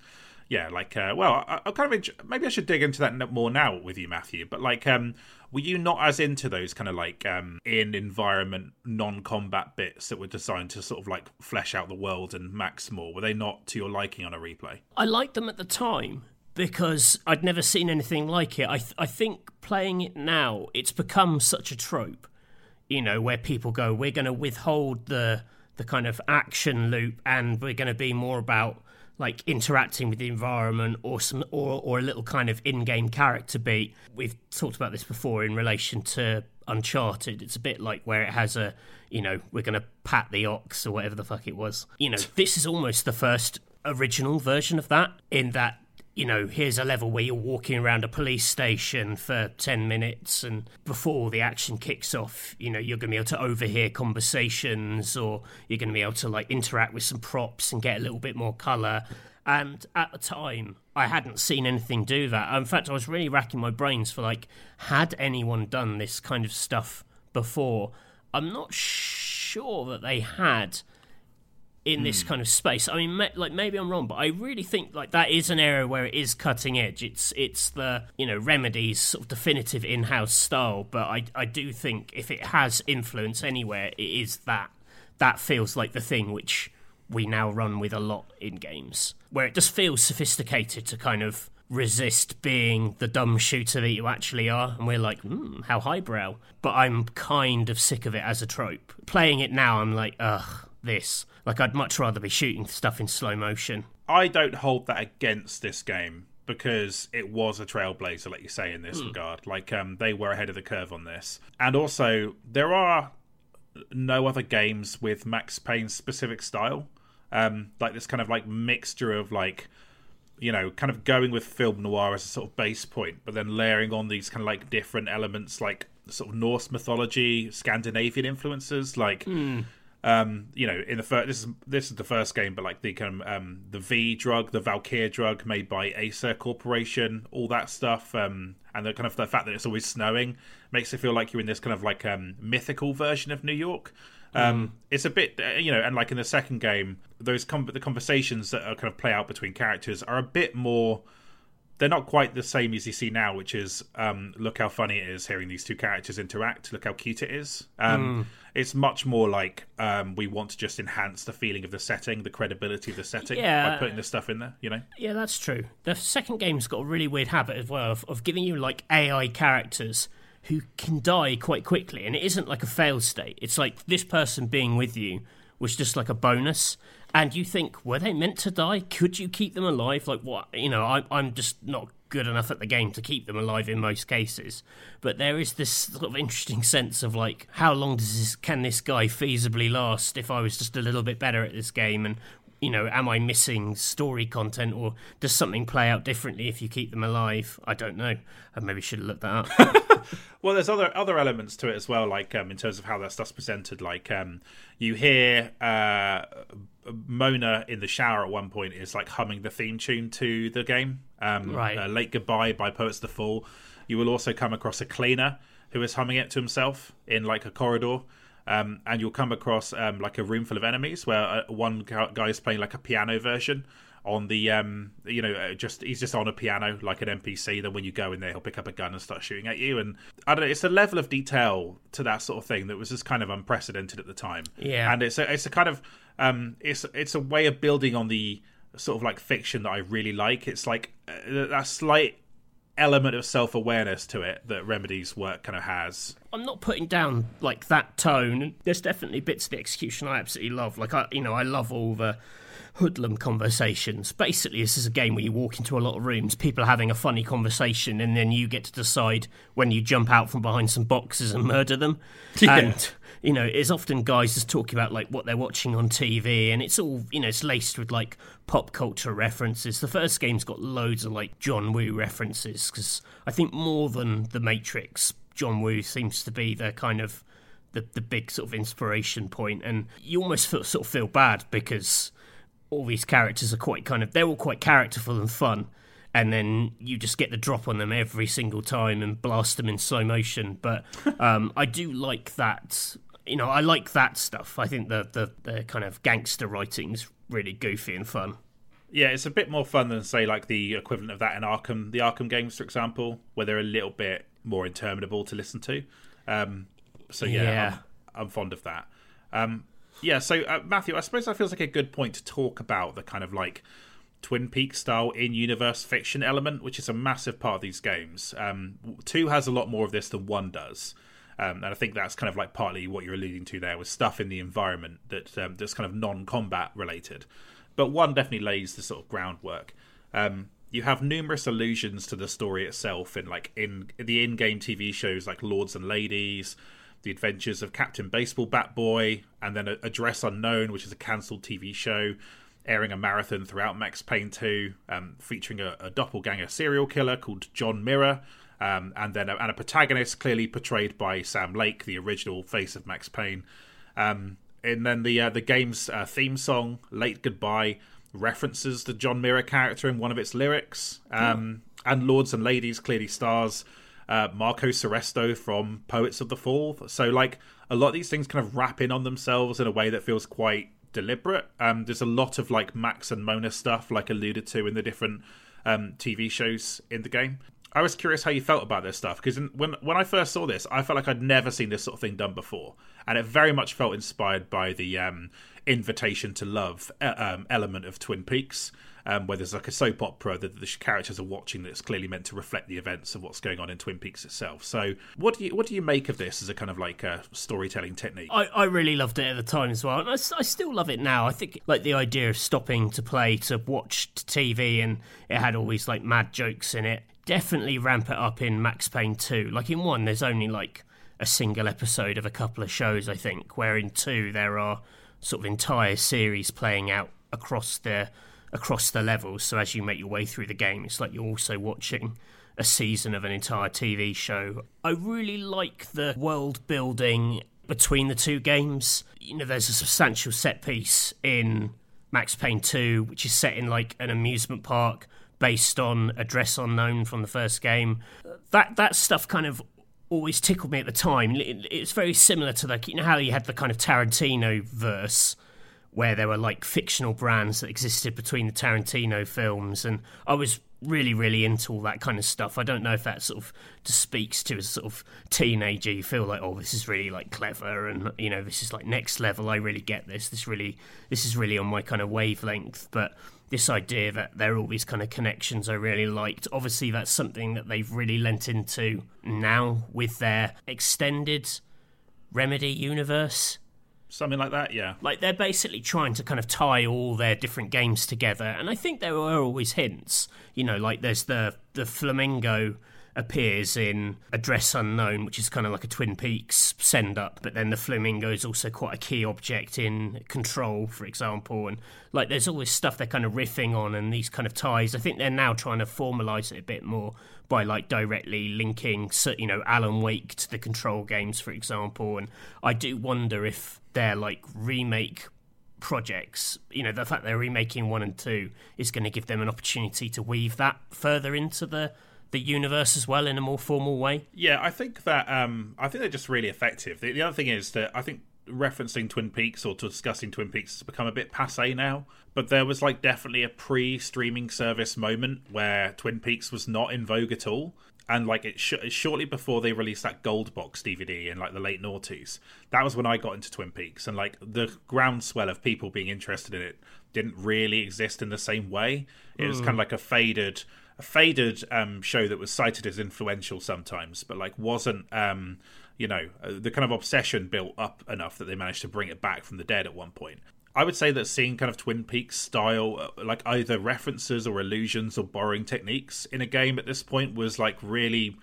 yeah, like uh, well, I, I kind of enjoy, maybe I should dig into that more now with you, Matthew. But like, um, were you not as into those kind of like um, in environment non-combat bits that were designed to sort of like flesh out the world and max more? Were they not to your liking on a replay?
I liked them at the time because I'd never seen anything like it. I th- I think playing it now, it's become such a trope you know, where people go, we're going to withhold the the kind of action loop, and we're going to be more about like interacting with the environment or some or, or a little kind of in-game character beat. We've talked about this before in relation to Uncharted. It's a bit like where it has a, you know, we're going to pat the ox or whatever the fuck it was. You know, this is almost the first original version of that, in that you know, here's a level where you're walking around a police station for 10 minutes, and before the action kicks off, you know, you're going to be able to overhear conversations or you're going to be able to like interact with some props and get a little bit more colour. And at the time, I hadn't seen anything do that. In fact, I was really racking my brains for like, had anyone done this kind of stuff before? I'm not sure that they had in mm. this hmm. kind of space. I mean, like maybe I'm wrong, but I really think like that is an area where it is cutting edge. It's it's the you know remedies sort of definitive in-house style, but I I do think if it has influence anywhere, it is that that feels like the thing which we now run with a lot in games, where it just feels sophisticated to kind of resist being the dumb shooter that you actually are. And we're like, hmm, how highbrow. But I'm kind of sick of it as a trope. Playing it now, I'm like, ugh, this. Like, I'd much rather be shooting stuff in slow motion.
I don't hold that against this game because it was a trailblazer, like you say, in this mm. regard. Like, um, they were ahead of the curve on this. And also, there are no other games with Max Payne's specific style. Um, like this kind of like mixture of like you know, kind of going with film noir as a sort of base point, but then layering on these kind of like different elements, like sort of Norse mythology, Scandinavian influences, like mm um, you know, in the first this is this is the first game, but like the kind of um, the V drug, the Valkyr drug made by Aesir Corporation, all that stuff, um, and the kind of the fact that it's always snowing makes it feel like you're in this kind of like um, mythical version of New York. Um, mm. It's a bit, uh, you know, and like in the second game, those com- the conversations that are kind of play out between characters are a bit more they're not quite the same as you see now, which is um, look how funny it is hearing these two characters interact. Look how cute it is. Um, mm. It's much more like um, we want to just enhance the feeling of the setting, the credibility of the setting yeah. by putting this stuff in there. You know?
Yeah, that's true. The second game's got a really weird habit as well of, of giving you like AI characters who can die quite quickly, and it isn't like a fail state. It's like this person being with you was just like a bonus and you think were they meant to die could you keep them alive like what you know I, i'm just not good enough at the game to keep them alive in most cases but there is this sort of interesting sense of like how long does this can this guy feasibly last if i was just a little bit better at this game and you know, am I missing story content or does something play out differently if you keep them alive? I don't know. I maybe should have looked that
up. well, there's other other elements to it as well, like um, in terms of how that stuff's presented. Like um, you hear uh, Mona in the shower at one point is like humming the theme tune to the game. Um, right. Uh, Late Goodbye by Poets the Fall. You will also come across a cleaner who is humming it to himself in like a corridor. Um, and you'll come across um, like a room full of enemies where uh, one guy is playing like a piano version on the um you know uh, just he's just on a piano like an npc then when you go in there he'll pick up a gun and start shooting at you and i don't know it's a level of detail to that sort of thing that was just kind of unprecedented at the time
yeah
and it's a, it's a kind of um it's it's a way of building on the sort of like fiction that i really like it's like uh, that slight element of self awareness to it that Remedy's work kind of has.
I'm not putting down like that tone. There's definitely bits of the execution I absolutely love. Like I, you know, I love all the hoodlum conversations. Basically, this is a game where you walk into a lot of rooms, people are having a funny conversation, and then you get to decide when you jump out from behind some boxes and murder them. Yeah. And you know, it's often guys just talking about like what they're watching on TV, and it's all you know, it's laced with like pop culture references. The first game's got loads of like John Woo references because I think more than The Matrix, John Woo seems to be the kind of the the big sort of inspiration point, and you almost feel, sort of feel bad because all these characters are quite kind of they're all quite characterful and fun and then you just get the drop on them every single time and blast them in slow motion but um, i do like that you know i like that stuff i think the, the, the kind of gangster writing's really goofy and fun
yeah it's a bit more fun than say like the equivalent of that in arkham the arkham games for example where they're a little bit more interminable to listen to um, so yeah, yeah. I'm, I'm, fond of that um, yeah, so uh, Matthew, I suppose that feels like a good point to talk about the kind of like Twin Peaks style in universe fiction element, which is a massive part of these games. Um, two has a lot more of this than one does. Um, and I think that's kind of like partly what you're alluding to there with stuff in the environment that um, that's kind of non-combat related. But one definitely lays the sort of groundwork. Um, you have numerous allusions to the story itself in like in the in-game TV shows like Lords and Ladies, The Adventures of Captain Baseball Bat Boy, and then Address Unknown, which is a cancelled TV show airing a marathon throughout Max Payne 2, um, featuring a, a, doppelganger serial killer called John Mirror, um, and then a, and a protagonist clearly portrayed by Sam Lake, the original face of Max Payne. Um, and then the uh, the game's uh, theme song, "Late Goodbye," references the John Mirror character in one of its lyrics. Um, and Lords and Ladies clearly stars uh, Marko Saaresto from Poets of the Fall. So, like, a lot of these things kind of wrap in on themselves in a way that feels quite deliberate. Um, there's a lot of like Max and Mona stuff, like alluded to in the different um, TV shows in the game. I was curious how you felt about this stuff because when when I first saw this, I felt like I'd never seen this sort of thing done before, and it very much felt inspired by the um, invitation to love um, element of Twin Peaks um, where there's like a soap opera that the characters are watching that's clearly meant to reflect the events of what's going on in Twin Peaks itself. So, what do you what do you make of this as a kind of like a storytelling technique?
I, I really loved it at the time as well, and I, I still love it now. I think like the idea of stopping to play to watch TV, and it had all these like mad jokes in it. Definitely ramp it up in Max Payne 2. Like in one, there's only like a single episode of a couple of shows, I think, where in two there are sort of entire series playing out across the across the levels. So as you make your way through the game, it's like you're also watching a season of an entire TV show. I really like the world building between the two games. You know, there's a substantial set piece in Max Payne 2, which is set in like an amusement park based on Address Unknown from the first game. That that stuff kind of always tickled me at the time. It's very similar to like you know how you had the kind of Tarantino verse where there were like fictional brands that existed between the Tarantino films, and I was really, really into all that kind of stuff. I don't know if that sort of just speaks to a sort of teenager. You feel like, oh, this is really like clever, and you know, this is like next level. I really get this. This really, this is really on my kind of wavelength. But this idea that there are all these kind of connections I really liked. Obviously, that's something that they've really lent into now with their extended Remedy universe.
Something like that yeah.
Like they're basically trying to kind of tie all their different games together and i think there were always hints. You know like there's the the flamingo appears in Address Unknown, which is kind of like a Twin Peaks send up, but then the flamingo is also quite a key object in Control, for example. And like there's all this stuff they're kind of riffing on and these kind of ties. I think they're now trying to formalize it a bit more by like directly linking, you know, Alan Wake to the Control games, for example. And I do wonder if they're like remake projects, you know, the fact they're remaking one and two is going to give them an opportunity to weave that further into the the universe as well in a more formal way.
Yeah, I think that um, I think they're just really effective. The, the other thing is that I think referencing Twin Peaks or discussing Twin Peaks has become a bit passe now. But there was like definitely a pre-streaming service moment where Twin Peaks was not in vogue at all, and like it sh- shortly before they released that gold box DVD in like the late noughties. That was when I got into Twin Peaks, and like the groundswell of people being interested in it didn't really exist in the same way. It was mm. kind of like a faded faded um, show that was cited as influential sometimes, but like wasn't um, you know uh, the kind of obsession built up enough that they managed to bring it back from the dead at one point. I would say that seeing kind of Twin Peaks style, uh, like either references or illusions or borrowing techniques in a game at this point was like really,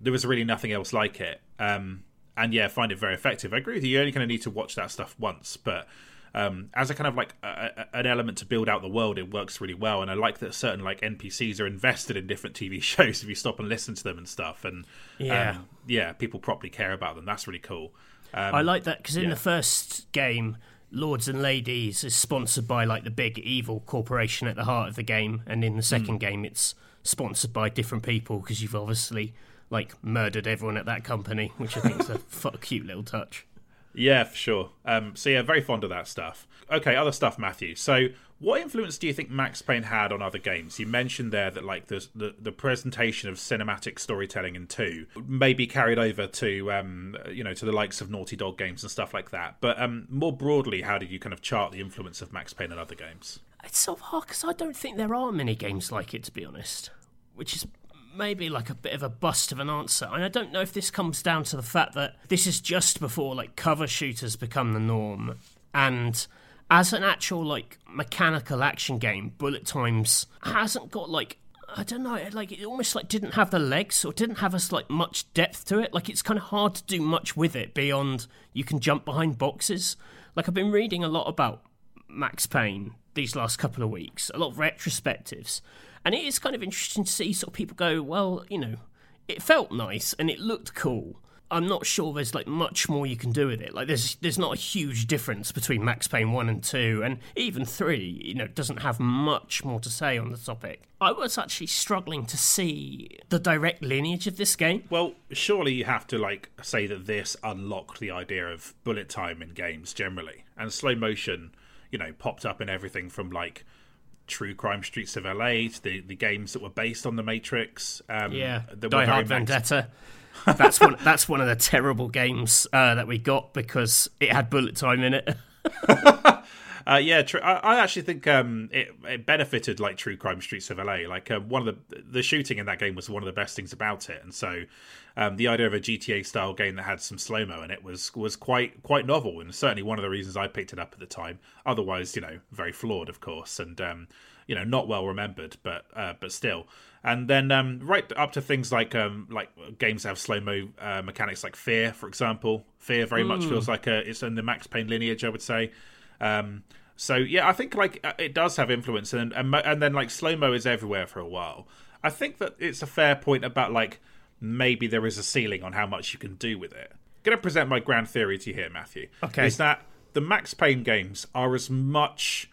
there was really nothing else like it. Um, and yeah, find it very effective. I agree with you. You only kind of need to watch that stuff once, but um, as a kind of like a, a, an element to build out the world, it works really well. And I like that certain like NPCs are invested in different TV shows if you stop and listen to them and stuff. And yeah, um, yeah, people properly care about them. That's really cool.
Um, I like that because in yeah. the first game, Lords and Ladies is sponsored by like the big evil corporation at the heart of the game, and in the second mm. game, it's sponsored by different people because you've obviously like murdered everyone at that company, which I think is a cute little touch.
Yeah, for sure. Um, so yeah, very fond of that stuff. Okay, other stuff, Matthew. So, what influence do you think Max Payne had on other games? You mentioned there that like the the, the presentation of cinematic storytelling in two may be carried over to um, you know to the likes of Naughty Dog games and stuff like that. But um, more broadly, how did you kind of chart the influence of Max Payne on other games?
It's so hard because I don't think there are many games like it, to be honest. Which is maybe like a bit of a bust of an answer. And I don't know if this comes down to the fact that this is just before like cover shooters become the norm. And as an actual like mechanical action game, bullet times hasn't got like I don't know. Like it almost like didn't have the legs or didn't have us like much depth to it. Like it's kind of hard to do much with it beyond you can jump behind boxes. Like I've been reading a lot about Max Payne these last couple of weeks, a lot of retrospectives, and it is kind of interesting to see sort of people go, well, you know, it felt nice and it looked cool, I'm not sure there's like much more you can do with it. Like there's there's not a huge difference between Max Payne 1 and 2 and even 3, you know, doesn't have much more to say on the topic. I was actually struggling to see the direct lineage of this game.
Well, surely you have to like say that this unlocked the idea of bullet time in games generally. And slow motion, you know, popped up in everything from like True Crime Streets of LA to the, the games that were based on the Matrix.
Um, yeah, Die Hard Vendetta that's one. That's one of the terrible games uh, that we got because it had bullet time in it.
Uh, yeah, tr- I, I, actually think um, it, it, benefited like True Crime Streets of LA. Like uh, one of the the shooting in that game was one of the best things about it, and so um, the idea of a GTA style game that had some slow mo in it was was quite quite novel, and certainly one of the reasons I picked it up at the time. Otherwise, you know, very flawed, of course, and um, you know, not well remembered, but uh, but still and then um, right up to things like um, like games that have slow mo uh, mechanics, like Fear, for example. Fear very mm. much feels like a, it's in the Max Payne lineage, I would say. Um, so yeah, I think like uh, it does have influence, and and, and then like slow mo is everywhere for a while. I think that it's a fair point about like maybe there is a ceiling on how much you can do with it. I'm gonna present my grand theory to you here, Matthew.
Okay,
is that the Max Payne games are as much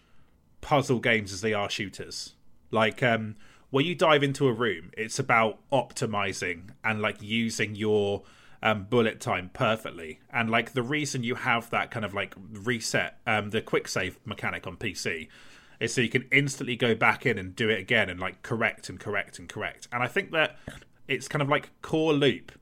puzzle games as they are shooters. Like um, when you dive into a room, it's about optimizing and like using your um, bullet time perfectly. And like the reason you have that kind of like reset, um, the quick save mechanic on PC is so you can instantly go back in and do it again and like correct and correct and correct. And I think that it's kind of like core loop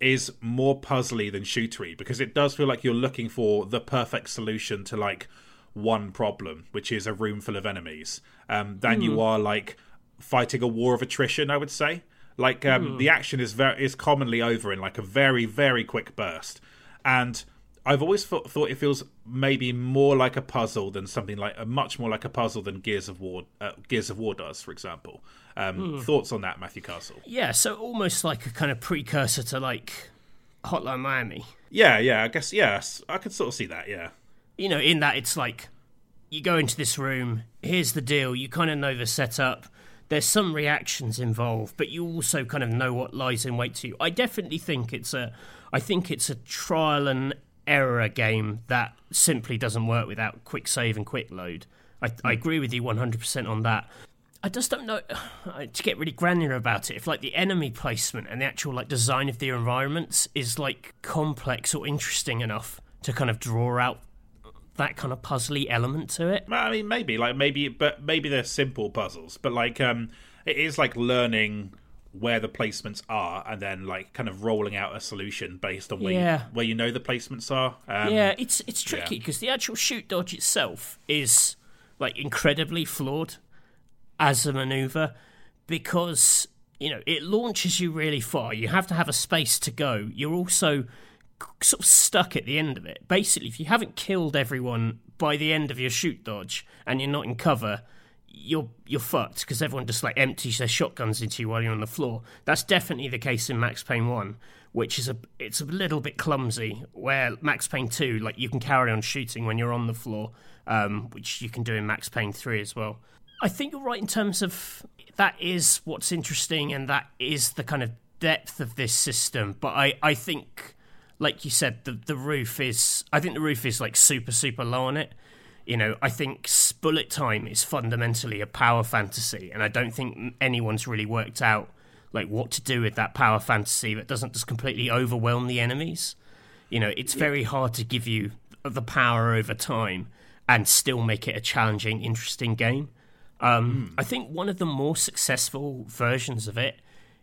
is more puzzly than shootery because it does feel like you're looking for the perfect solution to like one problem, which is a room full of enemies, um, than mm. you hmm. are like fighting a war of attrition. I would say, like um, mm. the action is very is commonly over in like a very very quick burst, and I've always thought, thought it feels maybe more like a puzzle than something like a much more like a puzzle than Gears of War uh, Gears of War does, for example. Um, mm. Thoughts on that, Matthew Castle?
Yeah, so almost like a kind of precursor to like Hotline Miami.
Yeah, yeah, I guess yes, I can sort of see that. Yeah,
you know, in that it's like you go into this room. Here's the deal. You kind of know the setup there's some reactions involved, but you also kind of know what lies in wait to you. I definitely think it's a, I think it's a trial and error game that simply doesn't work without quick save and quick load. I, I hmm. agree with you 100% on that. I just don't know to get really granular about it. If like the enemy placement and the actual like design of the environments is like complex or interesting enough to kind of draw out that kind of puzzly element to it.
I mean, maybe like maybe, but maybe they're simple puzzles. But like, um, it is like learning where the placements are and then like kind of rolling out a solution based on where yeah. you, where you know the placements are.
Um, yeah, it's it's tricky because yeah. the actual shoot dodge itself is like incredibly flawed as a maneuver because you know it launches you really far. You have to have a space to go. You're also sort of stuck at the end of it. Basically, if you haven't killed everyone by the end of your shoot dodge and you're not in cover, you're you're fucked because everyone just like empties their shotguns into you while you're on the floor. That's definitely the case in Max Payne One, which is a it's a little bit clumsy. Where Max Payne Two, like you can carry on shooting when you're on the floor, um, which you can do in Max Payne Three as well. I think you're right in terms of that is what's interesting and that is the kind of depth of this system. But I I think like you said, the the roof is. I think the roof is like super super low on it. You know, I think bullet time is fundamentally a power fantasy, and I don't think anyone's really worked out like what to do with that power fantasy that doesn't just completely overwhelm the enemies. You know, it's very hard to give you the power over time and still make it a challenging, interesting game. Um, mm. I think one of the more successful versions of it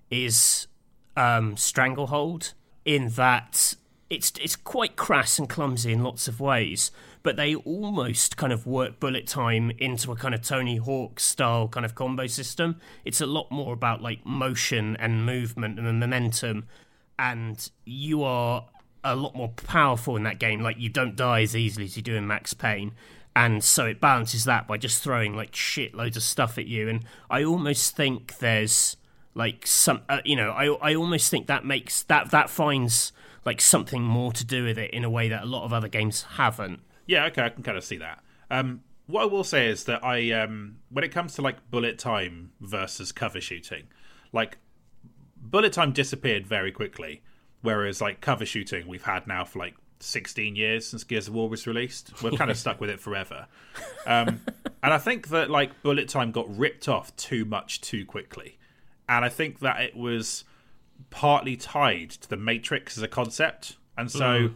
is um, Stranglehold, in that it's it's quite crass and clumsy in lots of ways, but they almost kind of work bullet time into a kind of Tony Hawk style kind of combo system. It's a lot more about like motion and movement and the momentum, and you are a lot more powerful in that game. Like you don't die as easily as you do in Max Payne, and so it balances that by just throwing like shit loads of stuff at you. And I almost think there's like some, uh, you know, I I almost think that makes that that finds like something more to do with it in a way that a lot of other games haven't.
Yeah, okay, I can kind of see that. Um, what I will say is that I, um, when it comes to like bullet time versus cover shooting, like bullet time disappeared very quickly, whereas like cover shooting we've had now for like 16 years since Gears of War was released. We're kind of stuck with it forever. Um, and I think that like bullet time got ripped off too much too quickly. And I think that it was partly tied to the Matrix as a concept. And so mm.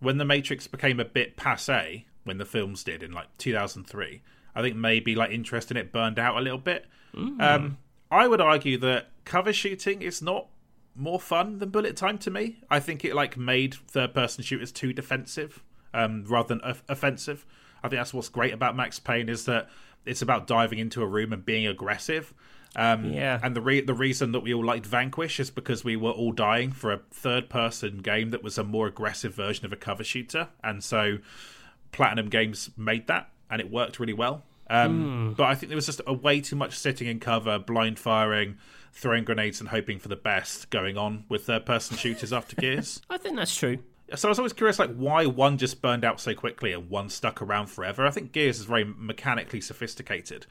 when the Matrix became a bit passe, when the films did in like 2003, I think maybe like interest in it burned out a little bit. Mm. Um, I would argue that cover shooting is not more fun than bullet time to me. I think it like made third person shooters too defensive um, rather than offensive. I think that's what's great about Max Payne is that it's about diving into a room and being aggressive. Um, yeah. And the re- the reason that we all liked Vanquish is because we were all dying for a third person game that was a more aggressive version of a cover shooter, and so Platinum Games made that, and it worked really well. Um, mm. But I think there was just a way too much sitting in cover, blind firing, throwing grenades, and hoping for the best going on with third person shooters after Gears.
I think that's true.
So I was always curious, like why one just burned out so quickly and one stuck around forever. I think Gears is very mechanically sophisticated,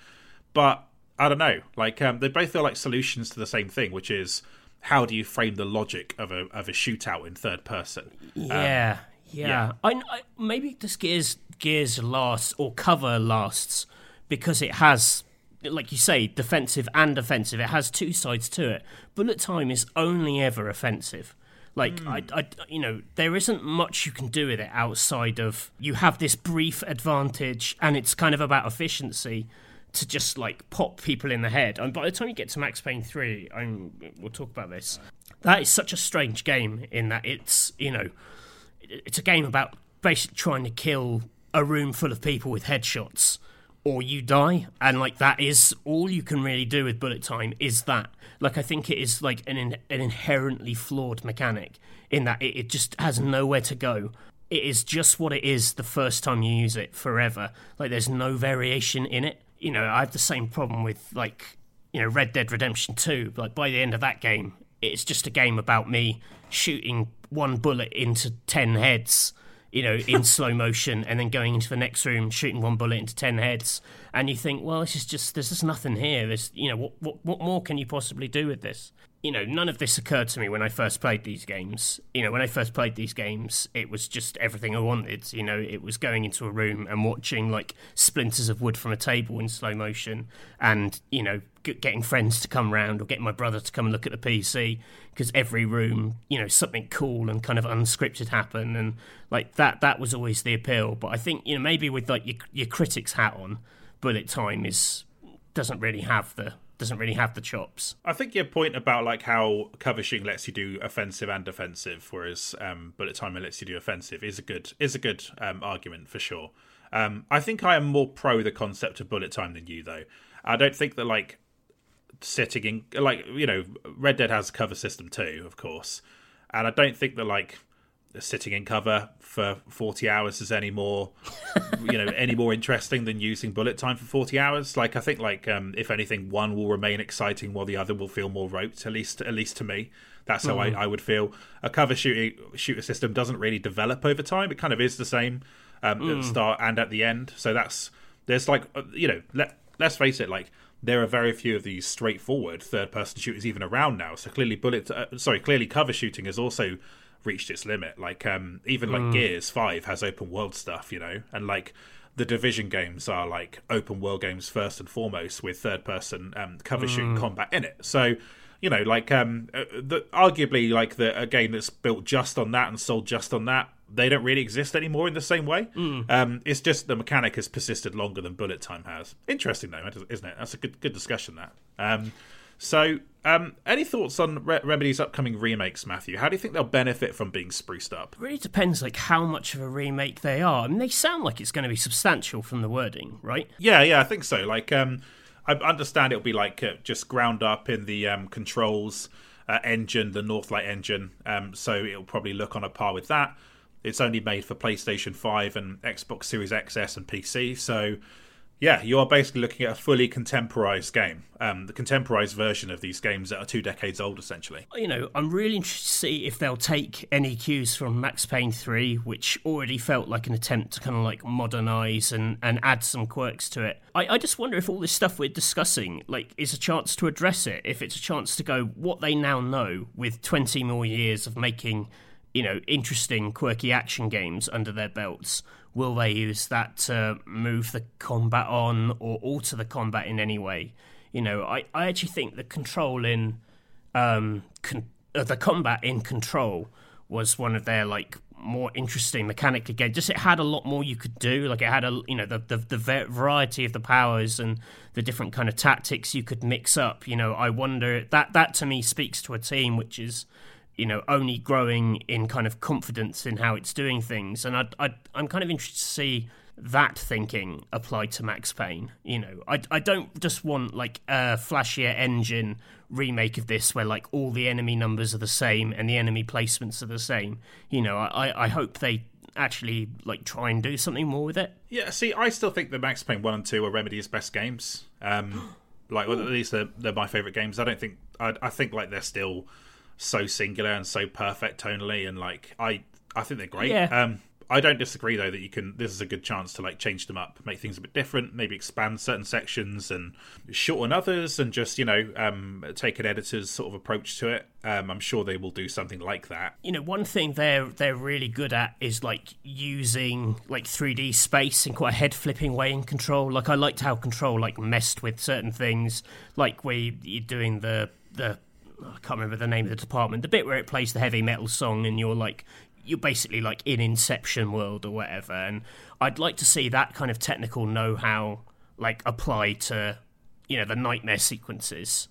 but I don't know. Like um, they both feel like solutions to the same thing, which is how do you frame the logic of a of a shootout in third person?
Yeah, um, yeah. yeah. I, I, maybe this Gears Gears lasts or cover lasts because it has, like you say, defensive and offensive. It has two sides to it. Bullet time is only ever offensive. Like mm. I, I, you know, there isn't much you can do with it outside of you have this brief advantage, and it's kind of about efficiency to just like pop people in the head. And by the time you get to Max Payne 3, I'm, we'll talk about this. That is such a strange game in that it's, you know, it's a game about basically trying to kill a room full of people with headshots or you die. And like that is all you can really do with bullet time is that. Like i think it is like an, an inherently flawed mechanic in that it, it just has nowhere to go. It is just what it is the first time you use it forever. Like there's no variation in it you know, I have the same problem with like, you know, Red Dead Redemption 2. Like by the end of that game, it's just a game about me shooting one bullet into 10 heads, you know, in slow motion and then going into the next room, shooting one bullet into 10 heads. And you think, well, this is just, there's just nothing here. There's, you know, what, what, what more can you possibly do with this? You know, none of this occurred to me when I first played these games. You know, when I first played these games, it was just everything I wanted. You know, it was going into a room and watching like splinters of wood from a table in slow motion, and you know, getting friends to come round or getting my brother to come and look at the PC because every room, you know, something cool and kind of unscripted happen, and like that. That was always the appeal. But I think you know maybe with like your, your critics hat on, bullet time is doesn't really have the doesn't really have the chops.
I think your point about like how cover shooting lets you do offensive and defensive, whereas um, bullet time lets you do offensive, is a good is a good um, argument for sure. Um, I think I am more pro the concept of bullet time than you, though. I don't think that like sitting in like you know Red Dead has a cover system too, of course, and I don't think that like sitting in cover for 40 hours is any more you know any more interesting than using bullet time for 40 hours like i think like um, if anything one will remain exciting while the other will feel more roped at least at least to me that's how mm. I, I would feel a cover shooting shooter system doesn't really develop over time it kind of is the same um, mm. at the mm. start and at the end so that's there's like uh, you know let, let's face it like there are very few of these straightforward third person shooters even around now so clearly bullet uh, sorry clearly cover shooting is also reached its limit. Like um, even like mm. Gears Five has open world stuff, you know, and like the Division games are like open world games first and foremost with third person um, cover mm. shooting combat in it. So you know, like um, uh, the, arguably like the a game that's built just on that and sold just on that. They don't really exist anymore in the same way. Mm. Um, it's just the mechanic has persisted longer than bullet time has. Interesting though, isn't it? That's a good good discussion. That. Um, so, um, any thoughts on Re- Remedy's upcoming remakes, Matthew? How do you think they'll benefit from being spruced up?
It really depends, like how much of a remake they are. I mean, they sound like it's going to be substantial from the wording, right?
Yeah, yeah, I think so. Like, um, I understand it'll be like uh, just ground up in the um, Control's uh, engine, the Northlight engine. Um, so it'll probably look on a par with that. it's only made for PlayStation 5 and Xbox Series XS and PC. So yeah, you are basically looking at a fully contemporized game, um, the contemporized version of these games that are two decades old, essentially.
You know, I'm really interested to see if they'll take any cues from Max Payne 3, which already felt like an attempt to kind of like modernize and, and add some quirks to it. I, I just wonder if all this stuff we're discussing, like, is a chance to address it, if it's a chance to go what they now know with 20 more years of making, you know, interesting, quirky action games under their belts will they use that to move the combat on or alter the combat in any way? You know, I, I actually think the control in um, con- uh, the combat in control was one of their like more interesting mechanically game. Just it had a lot more you could do. Like it had a you know the, the the variety of the powers and the different kind of tactics you could mix up. You know, I wonder that that to me speaks to a team which is you know only growing in kind of confidence in how it's doing things. And I, I I'm kind of interested to see that thinking applied to Max Payne you know. I, I don't just want like a flashier engine remake of this where like all the enemy numbers are the same and the enemy placements are the same. You know I, I hope they actually like try and do something more with it.
Yeah see I still think that Max Payne 1 and 2 are Remedy's best games. Um like well, at least they're, they're my favorite games. I don't think I, I think like they're still so singular and so perfect tonally, and like I I think they're great.
Yeah.
Um, I don't disagree though that you can. This is a good chance to like change them up, make things a bit different, maybe expand certain sections and shorten others, and just you know um, take an editor's sort of approach to it. Um, I'm sure they will do something like that.
You know, one thing they're they're really good at is like using like 3D space in quite a head flipping way in Control. Like I liked how Control like messed with certain things, like where you're doing the the I can't remember the name of the department, the bit where it plays the heavy metal song and you're like you're basically like in Inception world or whatever. And I'd like to see that kind of technical know how like applied to you know the nightmare sequences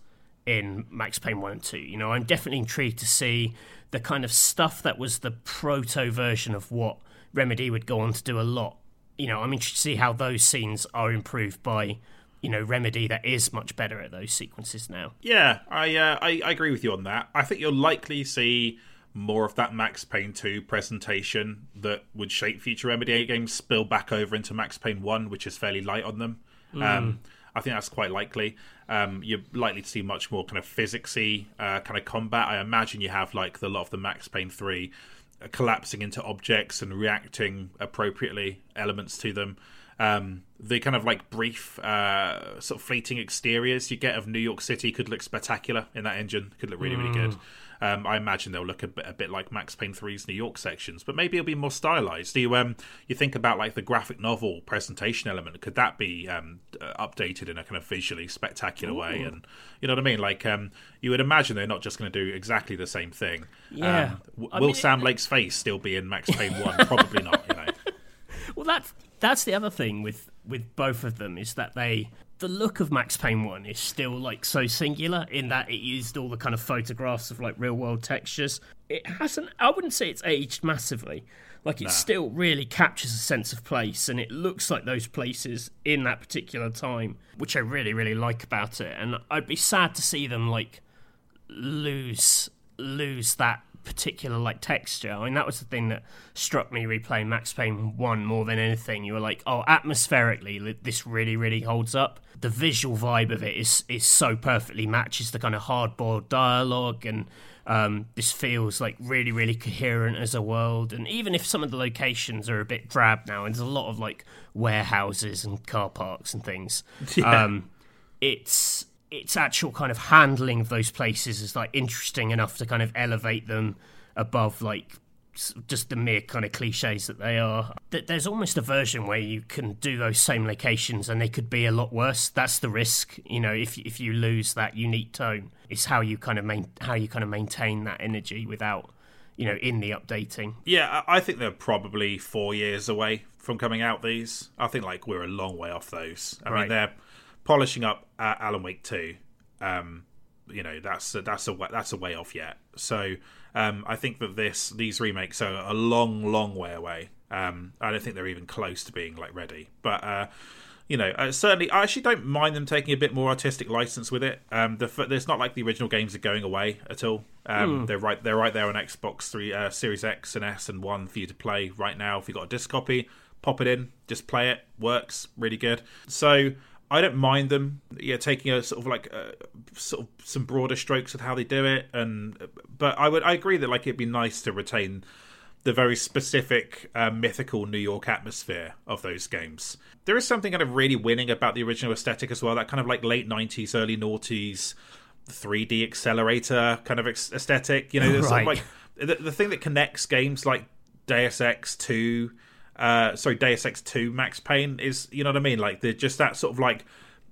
in Max Payne 1 and 2. You know, I'm definitely intrigued to see the kind of stuff that was the proto version of what Remedy would go on to do a lot. You know, I'm interested to see how those scenes are improved by you know remedy that is much better at those sequences now.
Yeah, I uh, I, I agree with you on that. I think you'll likely see more of that Max Payne 2 presentation that would shape future Remedy games spill back over into Max Payne 1, which is fairly light on them. Mm. Um, I think that's quite likely. Um, you're likely to see much more kind of physicsy uh, kind of combat. I imagine you have like the lot of the Max Payne 3 uh, collapsing into objects and reacting appropriately elements to them. Um, the kind of like brief, uh, sort of fleeting exteriors you get of New York City could look spectacular in that engine. Could look really, mm. really good. Mm. Um, I imagine they'll look a bit, a bit like Max Payne 3's New York sections, but maybe it'll be more stylized. Do you um you think about like the graphic novel presentation element? Could that be um, updated in a kind of visually spectacular Ooh. way? And you know what I mean? Like um, you would imagine they're not just going to do exactly the same thing.
Yeah.
Um, w- will mean, Sam Lake's face still be in Max Payne One? Probably not. You know.
Well, that that's the other thing with with both of them is that they the look of Max Payne 1 is still like so singular in that it used all the kind of photographs of like real world textures. It hasn't I wouldn't say it's aged massively. Like it nah. still really captures a sense of place and it looks like those places in that particular time, which I really, really like about it. And I'd be sad to see them like lose lose that particular like texture. I mean, that was the thing that struck me replaying Max Payne One more than anything. You were like, oh, atmospherically, this really, really holds up. The visual vibe of it is is so perfectly matches the kind of hard-boiled dialogue, and um, this feels like really, really coherent as a world. And even if some of the locations are a bit drab now, and there's a lot of like warehouses and car parks and things, yeah. um, it's its actual kind of handling of those places is like interesting enough to kind of elevate them above like just the mere kind of cliches that they are. There's almost a version where you can do those same locations and they could be a lot worse. That's the risk, you know. If if you lose that unique tone, it's how you kind of main how you kind of maintain that energy without, you know, in the updating.
Yeah, I think they're probably four years away from coming out. These, I think, like we're a long way off those. I right. mean, they're polishing up uh, Alan Wake two, um, you know that's a, that's a that's a way off yet. So um, I think that this these remakes are a long, long way away. Um, I don't think they're even close to being like ready. But uh, you know, uh, certainly, I actually don't mind them taking a bit more artistic license with it. Um, the, there's not like the original games are going away at all. Um, mm. They're right, they're right there on Xbox Three, uh, Series X and S and One for you to play right now. If you've got a disc copy, pop it in, just play it. Works really good. So I don't mind them, yeah, taking a sort of like uh, sort of some broader strokes of how they do it. And but I would, I agree that like it'd be nice to retain the very specific uh, mythical New York atmosphere of those games. There is something kind of really winning about the original aesthetic as well. That kind of like late '90s, early noughties, 3D accelerator kind of aesthetic. You know, there's right. like the, the thing that connects games like Deus Ex Two, uh, sorry, Deus Ex Two, Max Payne is you know what I mean. Like they're just that sort of like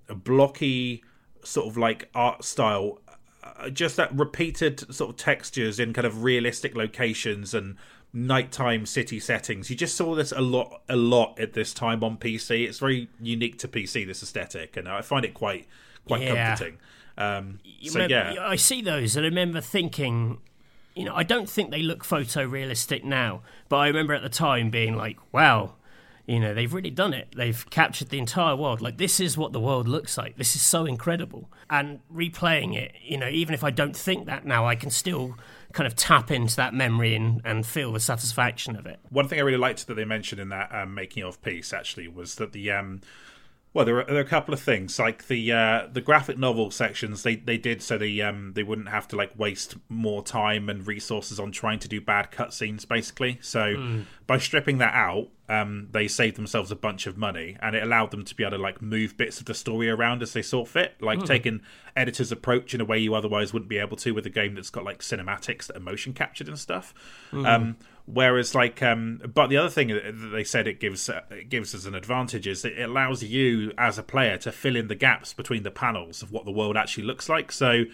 blocky sort of like art style uh, just that repeated sort of textures in kind of realistic locations and nighttime city settings. You just saw this a lot, a lot at this time on PC. It's very unique to PC. This aesthetic, and I find it quite, quite yeah. comforting. Um, so
remember,
yeah,
I see those, and I remember thinking, you know, I don't think they look photorealistic now, but I remember at the time being like, wow. You know, they've really done it. They've captured the entire world. Like, this is what the world looks like. This is so incredible. And replaying it, you know, even if I don't think that now, I can still kind of tap into that memory and, and feel the satisfaction of it.
One thing I really liked that they mentioned in that um, making of piece actually was that the um, well, there are, there are, a couple of things like the uh, the graphic novel sections. They they did so they um they wouldn't have to like waste more time and resources on trying to do bad cutscenes, basically. So mm. by stripping that out, um, they saved themselves a bunch of money, and it allowed them to be able to like move bits of the story around as they saw fit, like mm. taking editor's approach in a way you otherwise wouldn't be able to with a game that's got like cinematics that are motion captured and stuff. Mm. Um, Whereas, like, um, but the other thing that they said it gives uh, it gives us an advantage is it allows you as a player to fill in the gaps between the panels of what the world actually looks like. So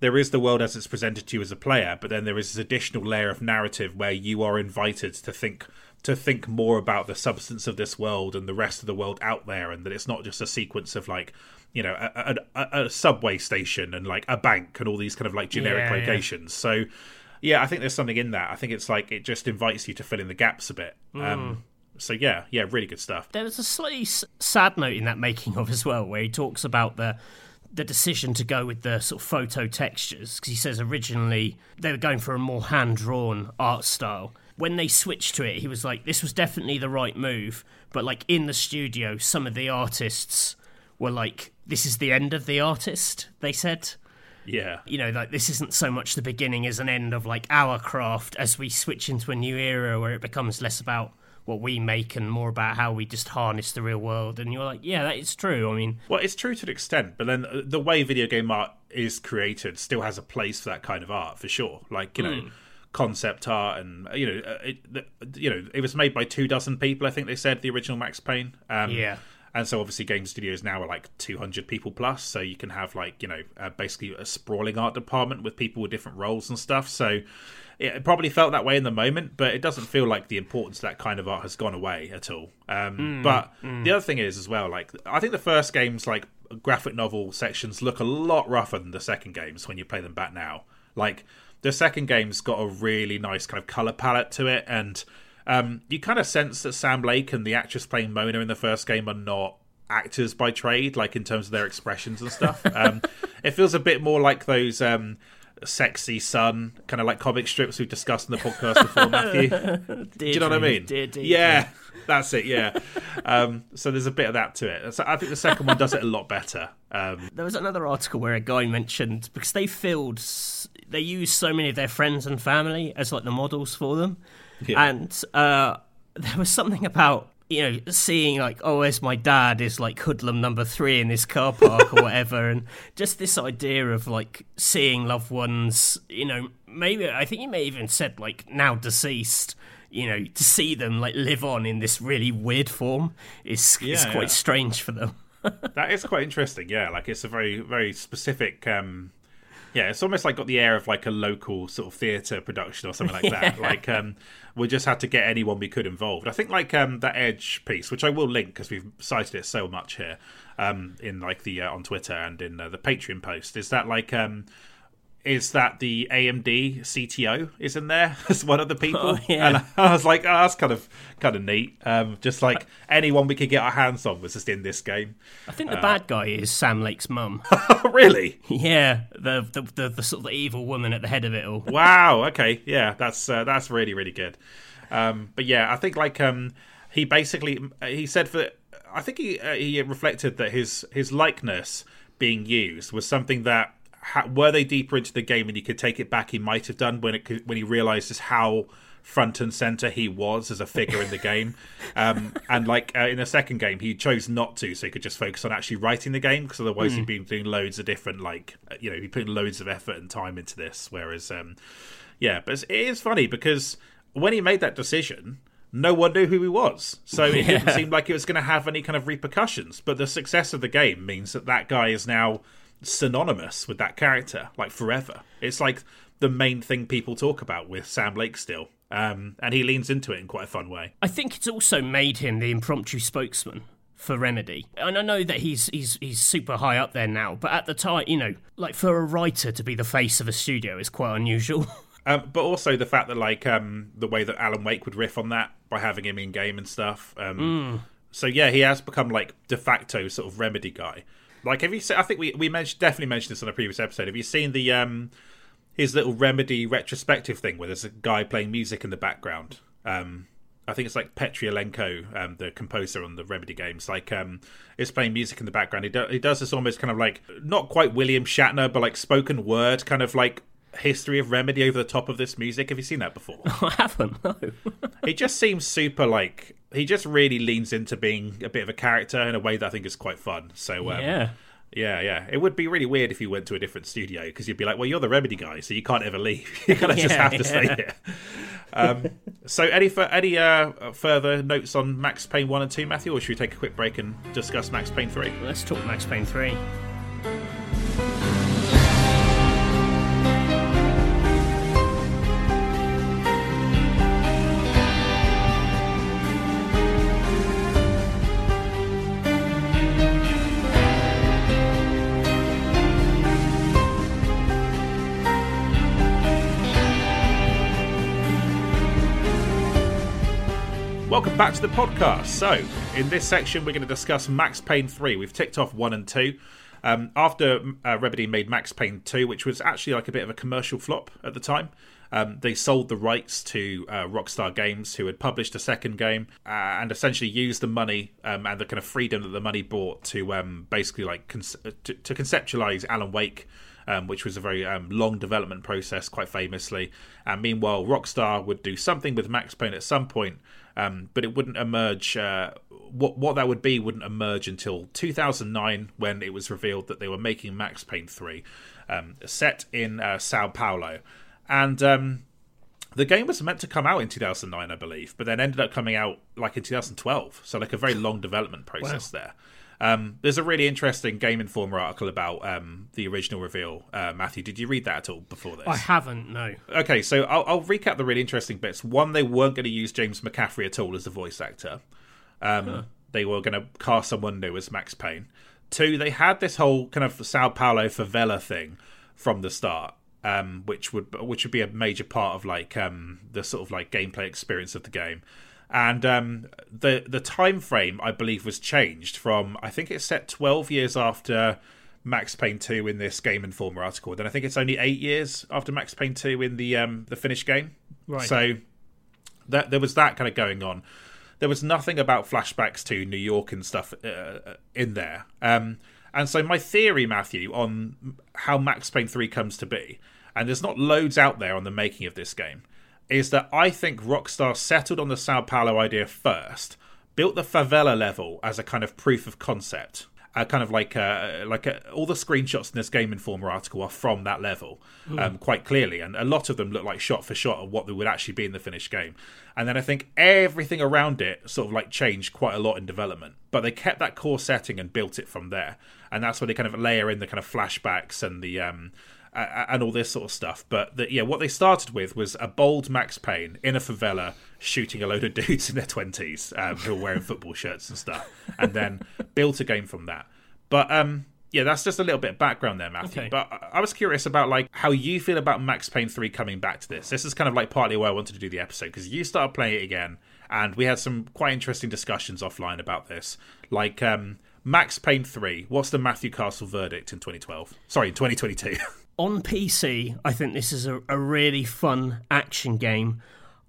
there is the world as it's presented to you as a player, but then there is this additional layer of narrative where you are invited to think to think more about the substance of this world and the rest of the world out there, and that it's not just a sequence of like you know a, a, a subway station and like a bank and all these kind of like generic yeah, locations. Yeah. So yeah, I think there's something in that. I think it's like it just invites you to fill in the gaps a bit. Mm. Um, so yeah, yeah, really good stuff.
There was a slightly sad note in that making of as well, where he talks about the the decision to go with the sort of photo textures because he says originally they were going for a more hand drawn art style. When they switched to it, he was like, "This was definitely the right move," but like in the studio, some of the artists were like, "This is the end of the artist." They said
yeah.
You know, like this isn't so much the beginning as an end of like our craft as we switch into a new era where it becomes less about what we make and more about how we just harness the real world. And you're like, yeah, that is true. I mean,
well, it's true to an extent, but then uh, the way video game art is created still has a place for that kind of art for sure. Like, you know. Mm. Concept art, and uh, you know, uh, it, you know, it was made by two dozen people. I think they said the original Max Payne.
Um, yeah,
and so obviously game studios now are like 200 people plus so you can have like you know uh, basically a sprawling art department with people with different roles and stuff. So it probably felt that way in the moment but it doesn't feel like the importance of that kind of art has gone away at all. Um, mm, but mm. the other thing is as well like i think the first games like graphic novel sections look a lot rougher than the second games when you play them back now. Like the second game's got a really nice kind of color palette to it and um, you kind of sense that Sam Lake and the actress playing Mona in the first game are not actors by trade, like in terms of their expressions and stuff. Um, it feels a bit more like those um, sexy son kind of like comic strips we've discussed in the podcast before, Matthew. Do you know what I mean? yeah, that's it. Yeah. Um, so there's a bit of that to it. So I think the second one does it a lot better. Um,
there was another article where a guy mentioned because they filled, they used so many of their friends and family as like the models for them. Yeah. And uh, there was something about you know seeing like oh where's my dad is like hoodlum number three in this car park or whatever and just this idea of like seeing loved ones you know maybe i think you may even said like now deceased you know to see them like live on in this really weird form is, yeah, is quite yeah. strange for them
that is quite interesting yeah like it's a very very specific um yeah, it's almost like got the air of like a local sort of theatre production or something like that. yeah. Like um, we just had to get anyone we could involved. I think like um, that Edge piece, which I will link because we've cited it so much here um, in like the uh, on Twitter and in uh, the Patreon post, is that like um, is that the AMD CTO is in there as one of the people,
Oh, yeah.
and I was like, oh, that's kind of kind of neat. Um, just like anyone we could get our hands on was just in this game.
I think the bad guy is Sam Lake's mum.
really?
yeah, the, the the the sort of evil woman at the head of it all.
Wow. Okay. Yeah, that's uh, that's really really good. Um, but yeah, I think like um, he basically he said for I think he uh, he reflected that his his likeness being used was something that ha- were they deeper into the game and he could take it back, he might have done when it could, when he realized just how front and center he was as a figure in the game. Um, and like uh, in the second game, he chose not to, so he could just focus on actually writing the game because otherwise he'd been doing loads of different like uh, you know he'd putting loads of effort and time into this. Whereas um, yeah, but it is funny because when he made that decision. No one knew who he was, so it didn't seem like it was going to have any kind of repercussions. But the success of the game means that that guy is now synonymous with that character, like forever. It's like the main thing people talk about with Sam Lake still, um, and he leans into it in quite a fun way.
I think it's also made him the impromptu spokesman for Remedy. And I know that he's he's he's super high up there now, but at the time, you know, like for a writer to be the face of a studio is quite unusual.
Um, but also the fact that like um, the way that Alan Wake would riff on that by having him in game and stuff. Um, So yeah, he has become like de facto sort of remedy guy. Like, have you? Se- I think we we mentioned definitely mentioned this on a previous episode. Have you seen the um his little remedy retrospective thing where there's a guy playing music in the background? Um, I think it's like Petri Alanko, um, the composer on the Remedy games, like um, is playing music in the background. He, do- he does this almost kind of like not quite William Shatner, but like spoken word kind of like history of Remedy over the top of this music. Have you seen that before?
I haven't, no.
he just seems super like he just really leans into being a bit of a character in a way that I think is quite fun. So um,
yeah.
yeah, yeah. It would be really weird if you went to a different studio because you'd be like, well, you're the Remedy guy, so you can't ever leave. you kind of just have to stay
yeah.
here. Um, so any f- any uh, further notes on Max Payne one and two, Matthew, or should we take a quick break and discuss Max Payne three?
Let's talk Max Payne 3.
Welcome back to the podcast. So, in this section, we're going to discuss Max Payne 3. We've ticked off 1 and 2. Um, after uh, Remedy made Max Payne 2, which was actually like a bit of a commercial flop at the time, um, they sold the rights to uh, Rockstar Games, who had published a second game, uh, and essentially used the money um, and the kind of freedom that the money brought to um, basically like con- to, to conceptualize Alan Wake um, which was a very um, long development process, quite famously. And meanwhile, Rockstar would do something with Max Payne at some point, um, but it wouldn't emerge. Uh, what what that would be wouldn't emerge until 2009, when it was revealed that they were making Max Payne 3, um, set in uh, Sao Paulo, and. Um, the game was meant to come out in 2009, I believe, but then ended up coming out like in 2012. So like a very long development process there. Um, there's a really interesting Game Informer article about um, the original reveal. Uh, Matthew, did you read that at all before this?
I haven't, no.
Okay, so I'll, I'll recap the really interesting bits. One, they weren't going to use James McCaffrey at all as the voice actor. Um, They were going to cast someone new as Max Payne. Two, they had this whole kind of Sao Paulo favela thing from the start, um, which would which would be a major part of like um, the sort of like gameplay experience of the game. And um, the the time frame, I believe, was changed from I think it's set twelve years after Max Payne two in this Game Informer article. Then I think it's only eight years after Max Payne two in the um, the finished game.
Right.
So that there was that kind of going on. There was nothing about flashbacks to New York and stuff uh, in there. Um, and so my theory, Matthew, on how Max Payne 3 comes to be, and there's not loads out there on the making of this game, is that I think Rockstar settled on the Sao Paulo idea first, built the favela level as a kind of proof of concept. Uh, kind of like uh, like uh, all the screenshots in this Game Informer article are from that level, um, quite clearly, and a lot of them look like shot for shot of what they would actually be in the finished game. And then I think everything around it sort of like changed quite a lot in development, but they kept that core setting and built it from there. And that's where they kind of layer in the kind of flashbacks and the um, uh, and all this sort of stuff. But the, yeah, what they started with was a bold Max Payne in a favela shooting a load of dudes in their twenties um, who are wearing football shirts and stuff, and then built a game from that. But um, yeah, that's just a little bit of background there, Matthew.
Okay.
But I- I was curious about like how you feel about Max Payne three coming back to this. This is kind of like partly why I wanted to do the episode because you started playing it again, and we had some quite interesting discussions offline about this. Like um, Max Payne three, what's the Matthew Castle verdict in 2012? Sorry, in 2022.
on PC, I think this is a, a really fun action game.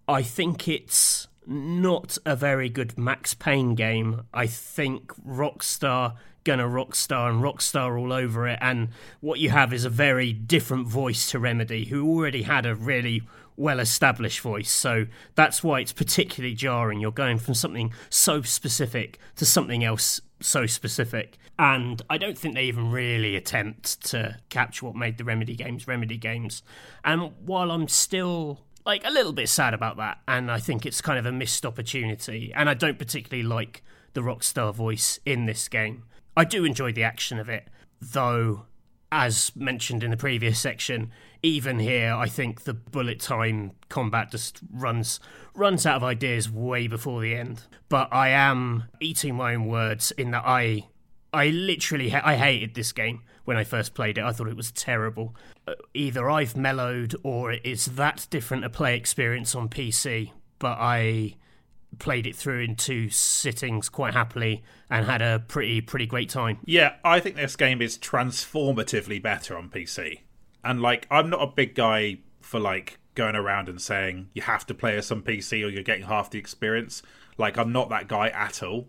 I think it's not a very good Max Payne game. I think Rockstar gonna Rockstar and Rockstar all over it, and what you have is a very different voice to Remedy, who already had a really well established voice. So that's why it's particularly jarring. You're going from something so specific to something else so specific. And I don't think they even really attempt to capture what made the Remedy games Remedy games. And while I'm still like a little bit sad about that, and I think it's kind of a missed opportunity, and I don't particularly like the Rockstar voice in this game. I do enjoy the action of it, though as mentioned in the previous section, even here, I think the bullet time combat just runs runs out of ideas way before the end. But I am eating my own words in that I I literally ha- I hated this game when I first played it. I thought it was terrible. Uh, either I've mellowed or it is that different a play experience on PC. But I played it through in two sittings quite happily and had a pretty pretty great time.
Yeah, I think this game is transformatively better on PC. And like I'm not a big guy for like going around and saying you have to play us on PC or you're getting half the experience. Like I'm not that guy at all.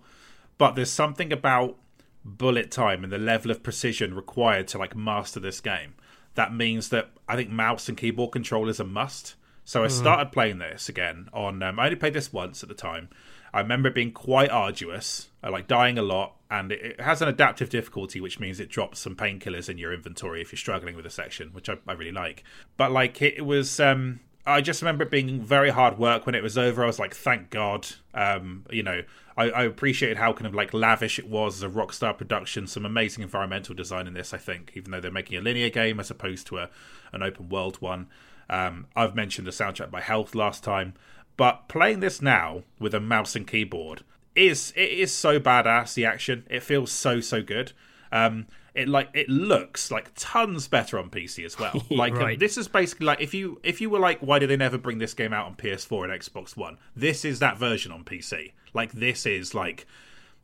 But there's something about bullet time and the level of precision required to like master this game. That means that I think mouse and keyboard control is a must. So I started playing this again on. Um, I only played this once at the time. I remember it being quite arduous, I like dying a lot, and it, it has an adaptive difficulty, which means it drops some painkillers in your inventory if you're struggling with a section, which I, I really like. But like it, it was, um, I just remember it being very hard work. When it was over, I was like, thank God. Um, you know, I, I appreciated how kind of like lavish it was as a Rockstar production. Some amazing environmental design in this, I think, even though they're making a linear game as opposed to a an open world one. Um, I've mentioned the soundtrack by Health last time, but playing this now with a mouse and keyboard is it is so badass. The action it feels so so good. Um, it like it looks like tons better on PC as well. Like um,
Right.
this is basically like if you if you were like, why did they never bring this game out on PS4 and Xbox One? This is that version on PC. Like this is like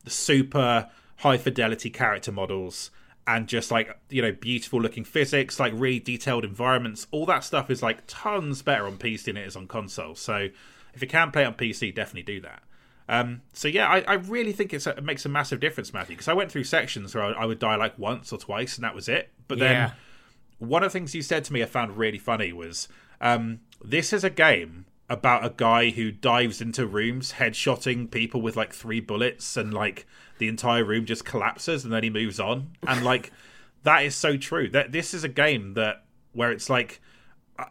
the super high fidelity character models and just like you know beautiful looking physics like really detailed environments all that stuff is like tons better on pc than it is on console. So if you can play on pc definitely do that. Um, so yeah I, I really think it's a, it makes a massive difference matthew because i went through sections where I, I would die like once or twice and that was it. But then
Yeah.
one of the things you said to me I found really funny was um, this is a game about a guy who dives into rooms, headshotting people with like three bullets, and like the entire room just collapses, and then he moves on. And like that is so true. That this is a game that where it's like.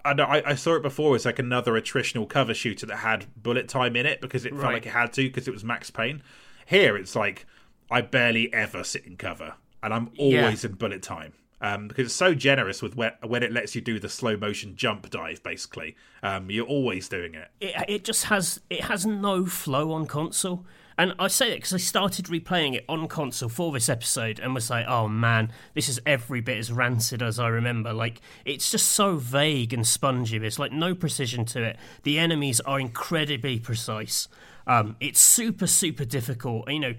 I, I, I saw it before as like another attritional cover shooter that had bullet time in it because it felt
Right.
like it had to because it was Max Payne. Here it's like I barely ever sit in cover and I'm
Yeah.
always in bullet time um, because it's so generous with when, when it lets you do the slow motion jump dive. Basically, um, you're always doing it.
it, it just has it has no flow on console. And I say that because I started replaying it on console for this episode and was like, oh man, this is every bit as rancid as I remember. Like, it's just so vague and spongy. There's like no precision to it. The enemies are incredibly precise. Um, it's super, super difficult. You know,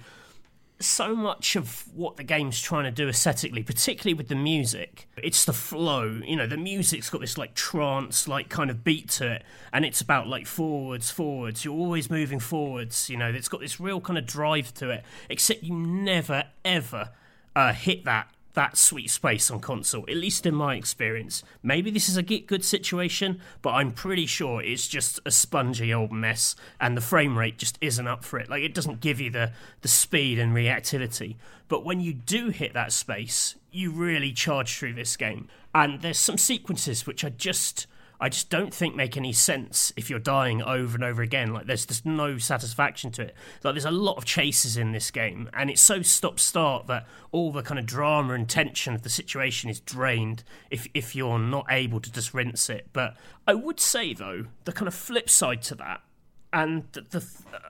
so much of what the game's trying to do aesthetically, particularly with the music, it's the flow. You know, the music's got this like trance like kind of beat to it, and it's about like forwards, forwards. You're always moving forwards. You know, it's got this real kind of drive to it. Except you never ever uh, hit that that sweet space on console, at least in my experience. Maybe this is a get good situation, but I'm pretty sure it's just a spongy old mess, and the frame rate just isn't up for it. Like it doesn't give you the the speed and reactivity. But when you do hit that space, you really charge through this game. And there's some sequences which are just I just don't think make any sense if you're dying over and over again. Like there's just no satisfaction to it. Like there's a lot of chases in this game, and it's so stop start that all the kind of drama and tension of the situation is drained if if you're not able to just rinse it. But I would say though, the kind of flip side to that and the, the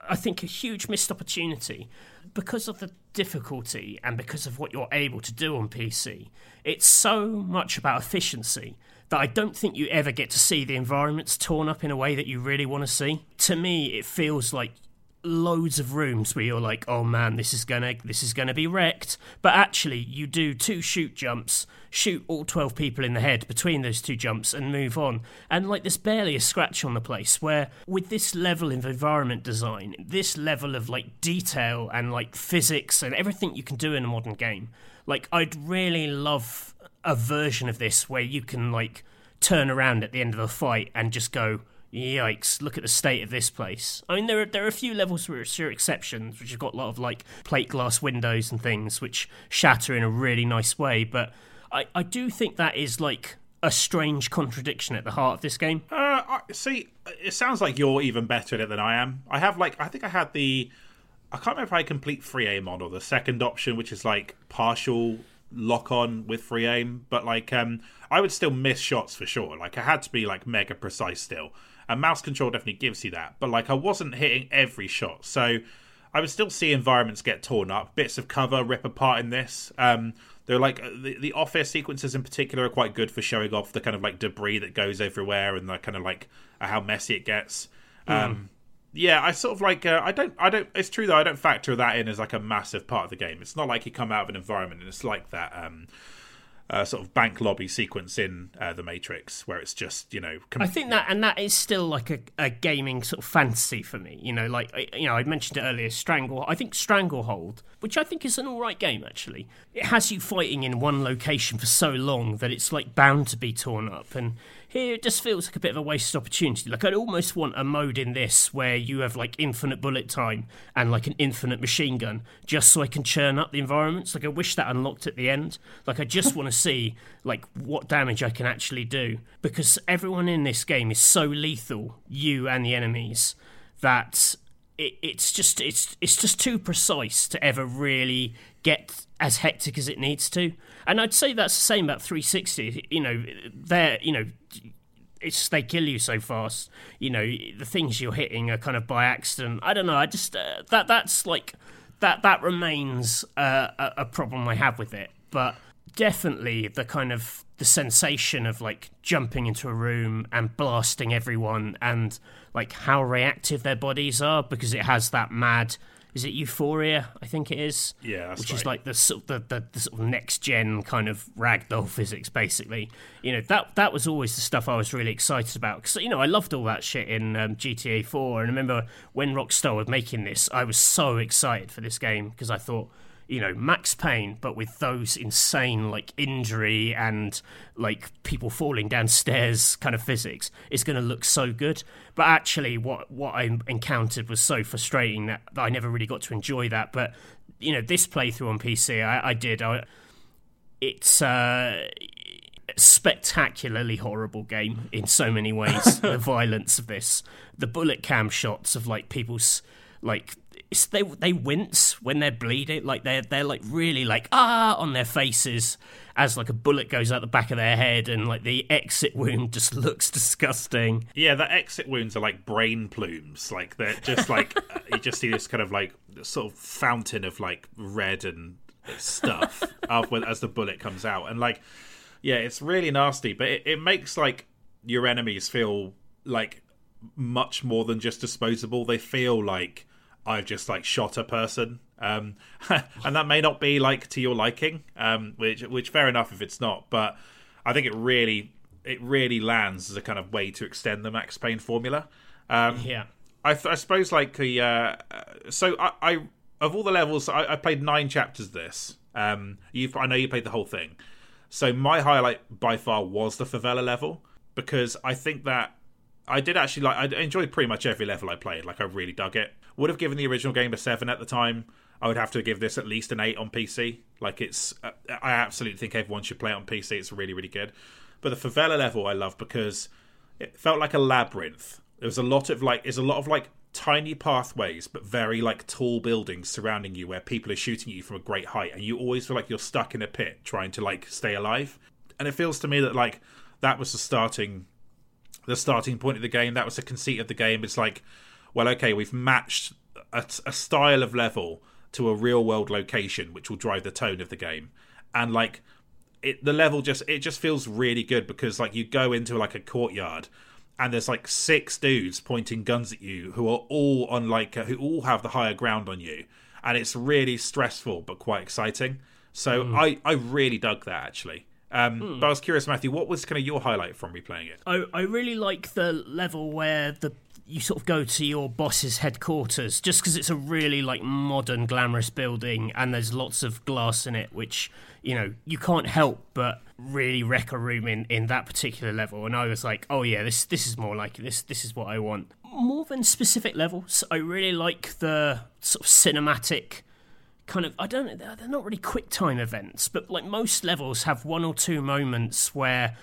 I think a huge missed opportunity because of the difficulty and because of what you're able to do on PC. It's so much about efficiency that I don't think you ever get to see the environments torn up in a way that you really want to see. To me, it feels like loads of rooms where you're like, oh man, this is gonna this is gonna be wrecked. But actually, you do two shoot jumps, shoot all twelve people in the head between those two jumps, and move on. And like, there's barely a scratch on the place. Where with this level of environment design, this level of like detail and like physics and everything you can do in a modern game, like I'd really love a version of this where you can like turn around at the end of a fight and just go Yikes! Look at the state of this place. I mean, there are there are a few levels where there are exceptions, which have got a lot of like plate glass windows and things which shatter in a really nice way. But I I do think that is like a strange contradiction at the heart of this game.
Uh, I, see, it sounds like you're even better at it than I am. I have like I think I had the I can't remember if I complete free aim on or the second option, which is like partial lock on with free aim, but like um I would still miss shots for sure. Like I had to be like mega precise still and mouse control definitely gives you that. But like I wasn't hitting every shot, so I would still see environments get torn up, bits of cover rip apart in this. Um, they're like uh, the, the office sequences in particular are quite good for showing off the kind of like debris that goes everywhere and the kind of like uh, how messy it gets. Mm. Yeah, I sort of like uh, I don't I don't. It's true though I don't factor that in as like a massive part of the game. It's not like you come out of an environment and it's like that. Um, uh, sort of bank lobby sequence in uh, the Matrix, where it's just you know.
Com- I think that and that is still like a, a gaming sort of fantasy for me. You know, like you know, I mentioned it earlier. Strangle. I think Stranglehold, which I think is an all right game actually. It has you fighting in one location for so long that it's like bound to be torn up, and here, it just feels like a bit of a wasted opportunity. Like, I'd almost want a mode in this where you have like infinite bullet time and like an infinite machine gun just so I can churn up the environments. Like, I wish that unlocked at the end. Like, I just want to see like what damage I can actually do because everyone in this game is so lethal, you and the enemies, that it, it's just it's it's just too precise to ever really get as hectic as it needs to. And I'd say that's the same about 360. You know, they're you know it's they kill you so fast. You know, the things you're hitting are kind of by accident. I don't know. I just uh, that that's like that that remains uh, a, a problem I have with it. But definitely the kind of the sensation of like jumping into a room and blasting everyone and like how reactive their bodies are because it has that mad is it Euphoria? I think it is.
Yeah,
which
right.
is like the sort of the, the, the, sort of next gen kind of ragdoll physics, basically. You know that that was always the stuff I was really excited about because you know I loved all that shit in um, GTA 4, and I remember when Rockstar was making this, I was so excited for this game because I thought you know Max Payne, but with those insane like injury and like people falling downstairs kind of physics, it's going to look so good. But actually, what what I encountered was so frustrating that, I never really got to enjoy that. But you know, this playthrough on PC, I, I did. I, it's. Uh, spectacularly horrible game in so many ways the violence of this the bullet cam shots of like people's like they they wince when they're bleeding, like they're they're like really like ah on their faces as like a bullet goes out the back of their head, and like the exit wound just looks disgusting.
Yeah, the exit wounds are like brain plumes, like they're just like you just see this kind of like sort of fountain of like red and stuff as the bullet comes out, and like yeah, it's really nasty, but it, it makes like your enemies feel like much more than just disposable. They feel like I've just like shot a person, um, and that may not be like to your liking, um, which which fair enough if it's not, but I think it really it really lands as a kind of way to extend the Max Payne formula. Um,
yeah,
I, th- I, suppose like the uh, so I, I, of all the levels I, I played nine chapters. Of this um, you I know you played the whole thing, so my highlight by far was the favela level because I think that I did actually like I enjoyed pretty much every level I played. Like I really dug it. Would have given the original game a seven at the time. I would have to give this at least an eight on PC. Like it's, I absolutely think everyone should play it on PC. It's really, really good. But the favela level I love because it felt like a labyrinth. There was a lot of like, there's a lot of like tiny pathways, but very like tall buildings surrounding you where people are shooting at you from a great height, and you always feel like you're stuck in a pit trying to like stay alive. And it feels to me that like that was the starting, the starting point of the game. That was the conceit of the game. It's like well, okay, we've matched a, a style of level to a real world location, which will drive the tone of the game, and like it, the level just it just feels really good because like you go into like a courtyard and there's like six dudes pointing guns at you who are all on like uh, who all have the higher ground on you and it's really stressful but quite exciting so mm. i i really dug that actually um, mm. But I was curious, Matthew, what was kind of your highlight from replaying it?
I, I really like the level where the you sort of go to your boss's headquarters just because it's a really like modern glamorous building and there's lots of glass in it which you know you can't help but really wreck a room in in that particular level. And i was like oh yeah this this is more like this this is what i want. More than specific levels i really like the sort of cinematic kind of I don't know they're not really quick time events, but like most levels have one or two moments where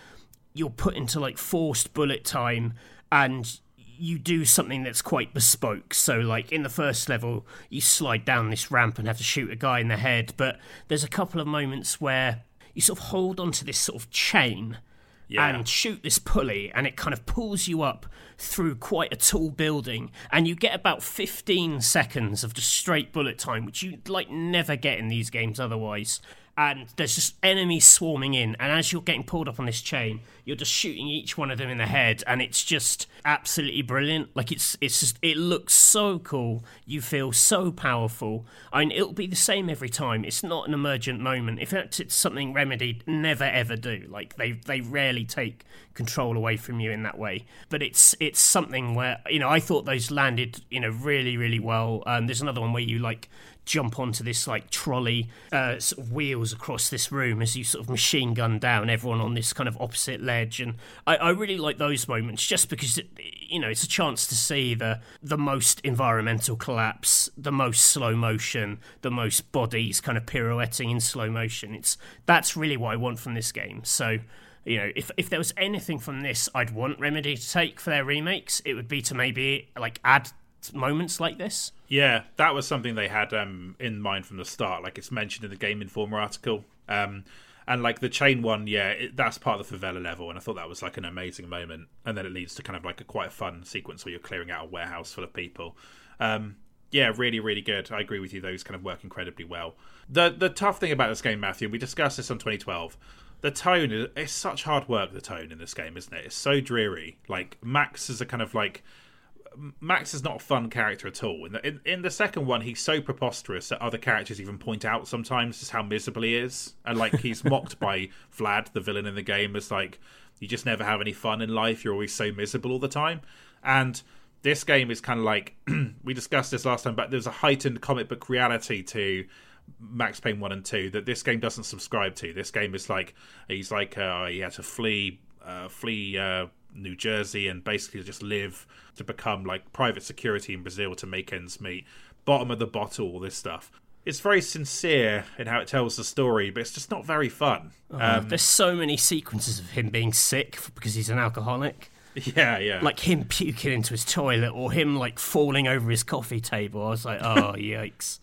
you're put into like forced bullet time and you do something that's quite bespoke. So, like in the first level, you slide down this ramp and have to shoot a guy in the head. But there's a couple of moments where you sort of hold onto this sort of chain yeah. and shoot this pulley, and it kind of pulls you up through quite a tall building, and you get about 15 seconds of just straight bullet time, which you like never get in these games otherwise and there's just enemies swarming in and as you're getting pulled up on this chain you're just shooting each one of them in the head and it's just absolutely brilliant. Like it's it's just it looks so cool. You feel so powerful. I mean it'll be the same every time. It's not an emergent moment. In fact it's something remedy never ever do. Like they they rarely take control away from you in that way. But it's it's something where you know i thought those landed you know really really well. Um, there's another one where you like jump onto this like trolley uh, sort of wheels across this room as you sort of machine gun down everyone on this kind of opposite ledge. And I, I really like those moments just because it, you know it's a chance to see the the most environmental collapse the most slow motion the most bodies kind of pirouetting in slow motion. It's that's really what I want from this game. So you know, if if there was anything from this I'd want Remedy to take for their remakes, it would be to maybe like add moments like this.
Yeah, that was something they had um, in mind from the start. Like it's mentioned in the Game Informer article. Um, and like the chain one, yeah, it, that's part of the favela level, and I thought that was like an amazing moment. And then it leads to kind of like a quite a fun sequence where you're clearing out a warehouse full of people. Um, yeah, really, really good. I agree with you; those kind of work incredibly well. The the tough thing about this game, Matthew, we discussed this on 2012. The tone is it's such hard work. The tone in this game, isn't it? It's so dreary. Like Max is a kind of like Max is not a fun character at all. In the, in, in, the second one, he's so preposterous that other characters even point out sometimes just how miserable he is, and like he's mocked by Vlad, the villain in the game, as like you just never have any fun in life. You're always so miserable all the time, and this game is kind of like we discussed this last time, but there's a heightened comic book reality to Max Payne one and two that this game doesn't subscribe to. This game is like he's like uh, he had to flee, uh, flee. Uh, New Jersey and basically just live to become like private security in Brazil to make ends meet. Bottom of the bottle, all this stuff. It's very sincere in how it tells the story, but it's just not very fun.
Oh, um, there's so many sequences of him being sick because he's an alcoholic.
Yeah, yeah.
Like him puking into his toilet or him like falling over his coffee table. I was like, oh, yikes.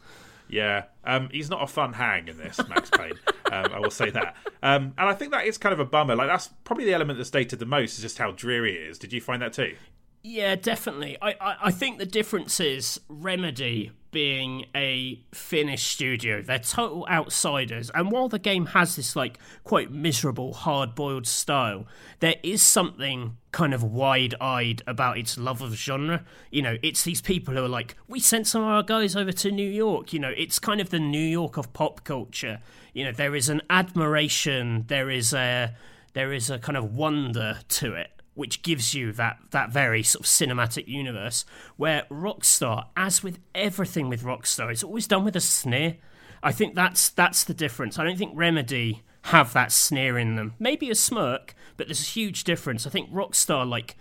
Yeah, um, he's not a fun hang in this, Max Payne. um, I will say that. Um, and I think that is kind of a bummer. Like that's probably the element that's dated the most is just how dreary it is. Did you find that too?
Yeah, definitely. I, I, I think the difference is Remedy being a Finnish studio. They're total outsiders. And while the game has this like quite miserable, hard boiled style, there is something kind of wide eyed about its love of genre. You know, it's these people who are like, we sent some of our guys over to New York. You know, it's kind of the New York of pop culture. You know, there is an admiration, there is a there is a kind of wonder to it which gives you that that very sort of cinematic universe where Rockstar, as with everything with Rockstar, it's always done with a sneer. I think that's that's the difference. I don't think Remedy have that sneer in them. Maybe a smirk, but there's a huge difference. I think Rockstar like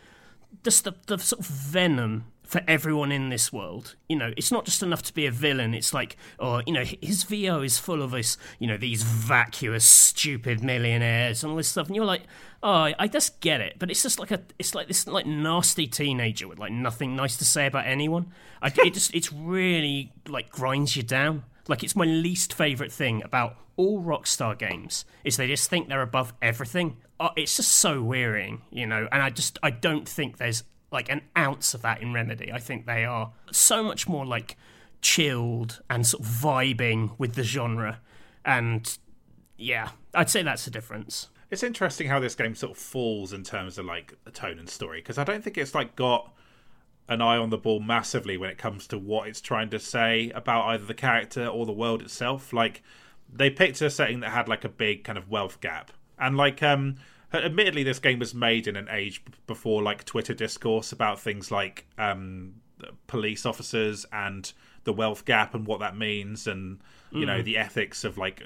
just the, the sort of venom for everyone in this world. You know, it's not just enough to be a villain. It's like, oh, you know, his VO is full of this, you know, these vacuous, stupid millionaires and all this stuff. And you're like, oh, I just get it. But it's just like a, it's like this like nasty teenager with like nothing nice to say about anyone. I, it just, it's really like grinds you down. Like it's my least favorite thing about all Rockstar games is they just think they're above everything. Oh, it's just so wearying, you know. And I just, I don't think there's like an ounce of that in Remedy. I think they are so much more like chilled and sort of vibing with the genre. And yeah, I'd say that's the difference.
It's interesting how this game sort of falls in terms of like the tone and story because I don't think it's like got an eye on the ball massively when it comes to what it's trying to say about either the character or the world itself. Like they picked a setting that had like a big kind of wealth gap, and like um, admittedly, this game was made in an age before like Twitter discourse about things like um, police officers and the wealth gap and what that means, and you mm. know the ethics of like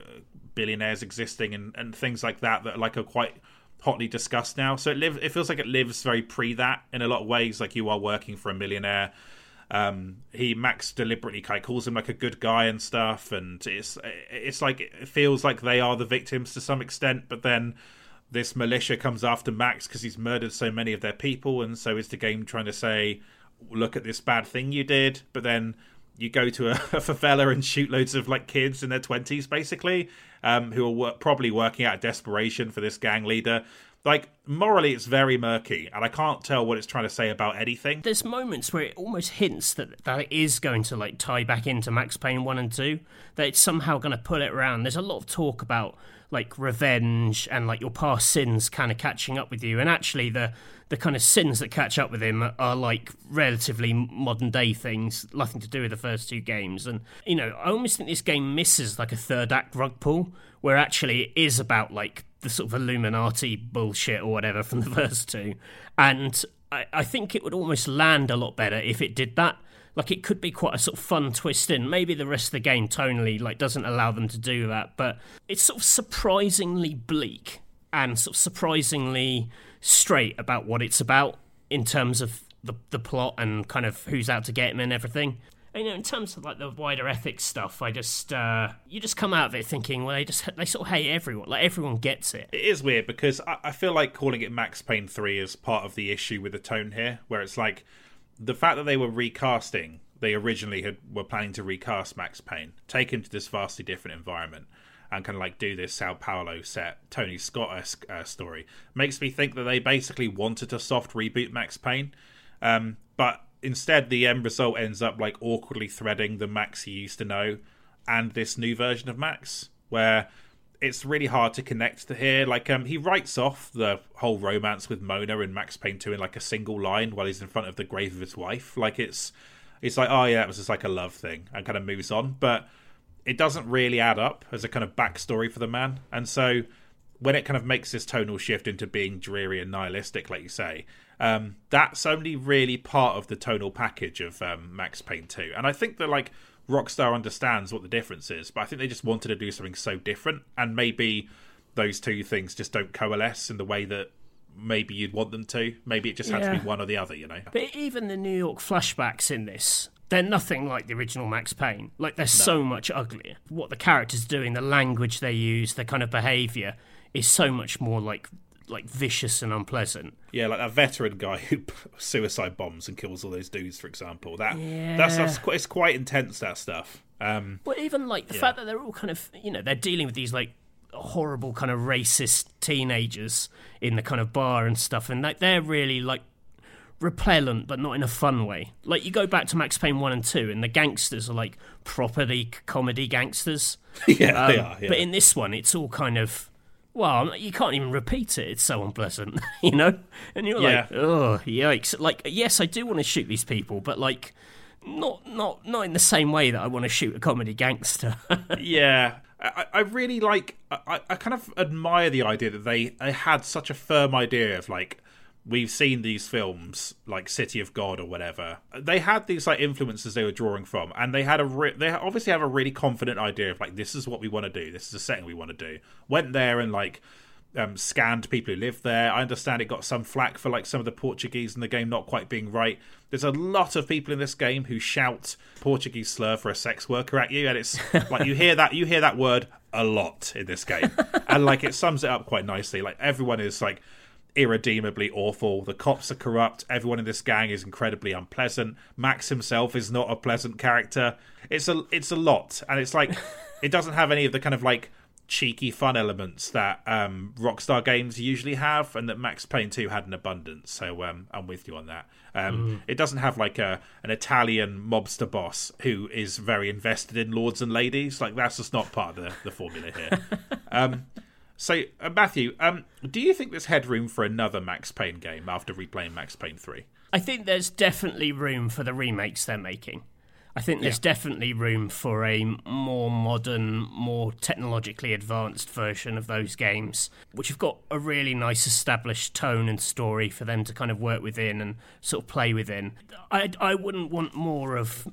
billionaires existing and, and things like that that like are quite hotly discussed now. So it live it feels like it lives very pre that in a lot of ways. Like you are working for a millionaire. Um, he Max deliberately kind of calls him like a good guy and stuff, and it's it's like it feels like they are the victims to some extent, but then this militia comes after Max because he's murdered so many of their people, and so is the game trying to say, look at this bad thing you did, but then you go to a, a favela and shoot loads of like kids in their twenties, basically, um, who are probably working out of desperation for this gang leader. Like morally, it's very murky, and I can't tell what it's trying to say about anything.
There's moments where it almost hints that that it is going to like tie back into Max Payne one and two. That it's somehow going to pull it around. There's a lot of talk about like revenge and like your past sins kind of catching up with you, and actually the the kind of sins that catch up with him are like relatively modern day things, nothing to do with the first two games. And you know, I almost think this game misses like a third act rug pull, where actually it is about like the sort of Illuminati bullshit or whatever from the first two. And I, I think it would almost land a lot better if it did that. Like it could be quite a sort of fun twist in. Maybe the rest of the game tonally like doesn't allow them to do that, but it's sort of surprisingly bleak and sort of surprisingly straight about what it's about in terms of the the plot and kind of who's out to get him and everything. You know, in terms of like the wider ethics stuff, I just uh, you just come out of it thinking, well, they just they sort of hate everyone. Like everyone gets it.
It is weird because I, I feel like calling it Max Payne Three is part of the issue with the tone here, where it's like the fact that they were recasting. They originally had were planning to recast Max Payne, take him to this vastly different environment and kind of like do this Sao Paulo set Tony Scott esque uh, story makes me think that they basically wanted to soft reboot Max Payne, um, but instead the end result ends up like awkwardly threading the Max he used to know and this new version of Max, where it's really hard to connect to here. Like um, he writes off the whole romance with Mona and Max Payne 2 in like a single line while he's in front of the grave of his wife. Like it's it's like, oh yeah, it was just like a love thing and kind of moves on. But it doesn't really add up as a kind of backstory for the man. And so when it kind of makes this tonal shift into being dreary and nihilistic, like you say, um, that's only really part of the tonal package of um, Max Payne 2. And I think that like Rockstar understands what the difference is, but I think they just wanted to do something so different, and maybe those two things just don't coalesce in the way that maybe you'd want them to. Maybe it just had yeah. to be one or the other, you know.
But even the New York flashbacks in this they're nothing like the original Max Payne. Like they're no. so much uglier. What the characters doing, the language they use, their kind of behaviour is so much more like like vicious and unpleasant.
Yeah, like that veteran guy who suicide bombs and kills all those dudes, for example. That yeah. that stuff's quite, it's quite intense. That stuff. Um,
well, even like the yeah. fact that they're all kind of you know they're dealing with these like horrible kind of racist teenagers in the kind of bar and stuff, and like they're really like repellent, but not in a fun way. Like you go back to Max Payne one and two, and the gangsters are like properly comedy gangsters.
yeah, um, they are. Yeah.
But in this one, it's all kind of well, you can't even repeat it. It's so unpleasant, you know. And you're yeah. like, oh yikes! Like, yes, I do want to shoot these people, but like, not not not in the same way that I want to shoot a comedy gangster.
yeah. I, I really like. I, I kind of admire the idea that they, they had such a firm idea of like we've seen these films like City of God or whatever. They had these like influences they were drawing from, and they had a re- they obviously have a really confident idea of like this is what we want to do. This is a setting we want to do. Went there and like um, scanned people who live there. I understand it got some flack for like some of the Portuguese in the game not quite being right. There's a lot of people in this game who shout Portuguese slur for a sex worker at you, and it's like you hear that you hear that word a lot in this game, and like it sums it up quite nicely. Like everyone is like irredeemably awful. The cops are corrupt. Everyone in this gang is incredibly unpleasant. Max himself is not a pleasant character. It's a it's a lot, and it's like it doesn't have any of the kind of like cheeky fun elements that um, Rockstar games usually have, and that Max Payne 2 had in abundance. So um, I'm with you on that. Um, mm. It doesn't have like a an Italian mobster boss who is very invested in lords and ladies. Like that's just not part of the, the formula here. So uh, Matthew, um, do you think there's headroom for another Max Payne game after replaying Max Payne 3?
I think there's definitely room for the remakes they're making. I think there's yeah. definitely room for a more modern, more technologically advanced version of those games, which have got a really nice established tone and story for them to kind of work within and sort of play within. I I wouldn't want more of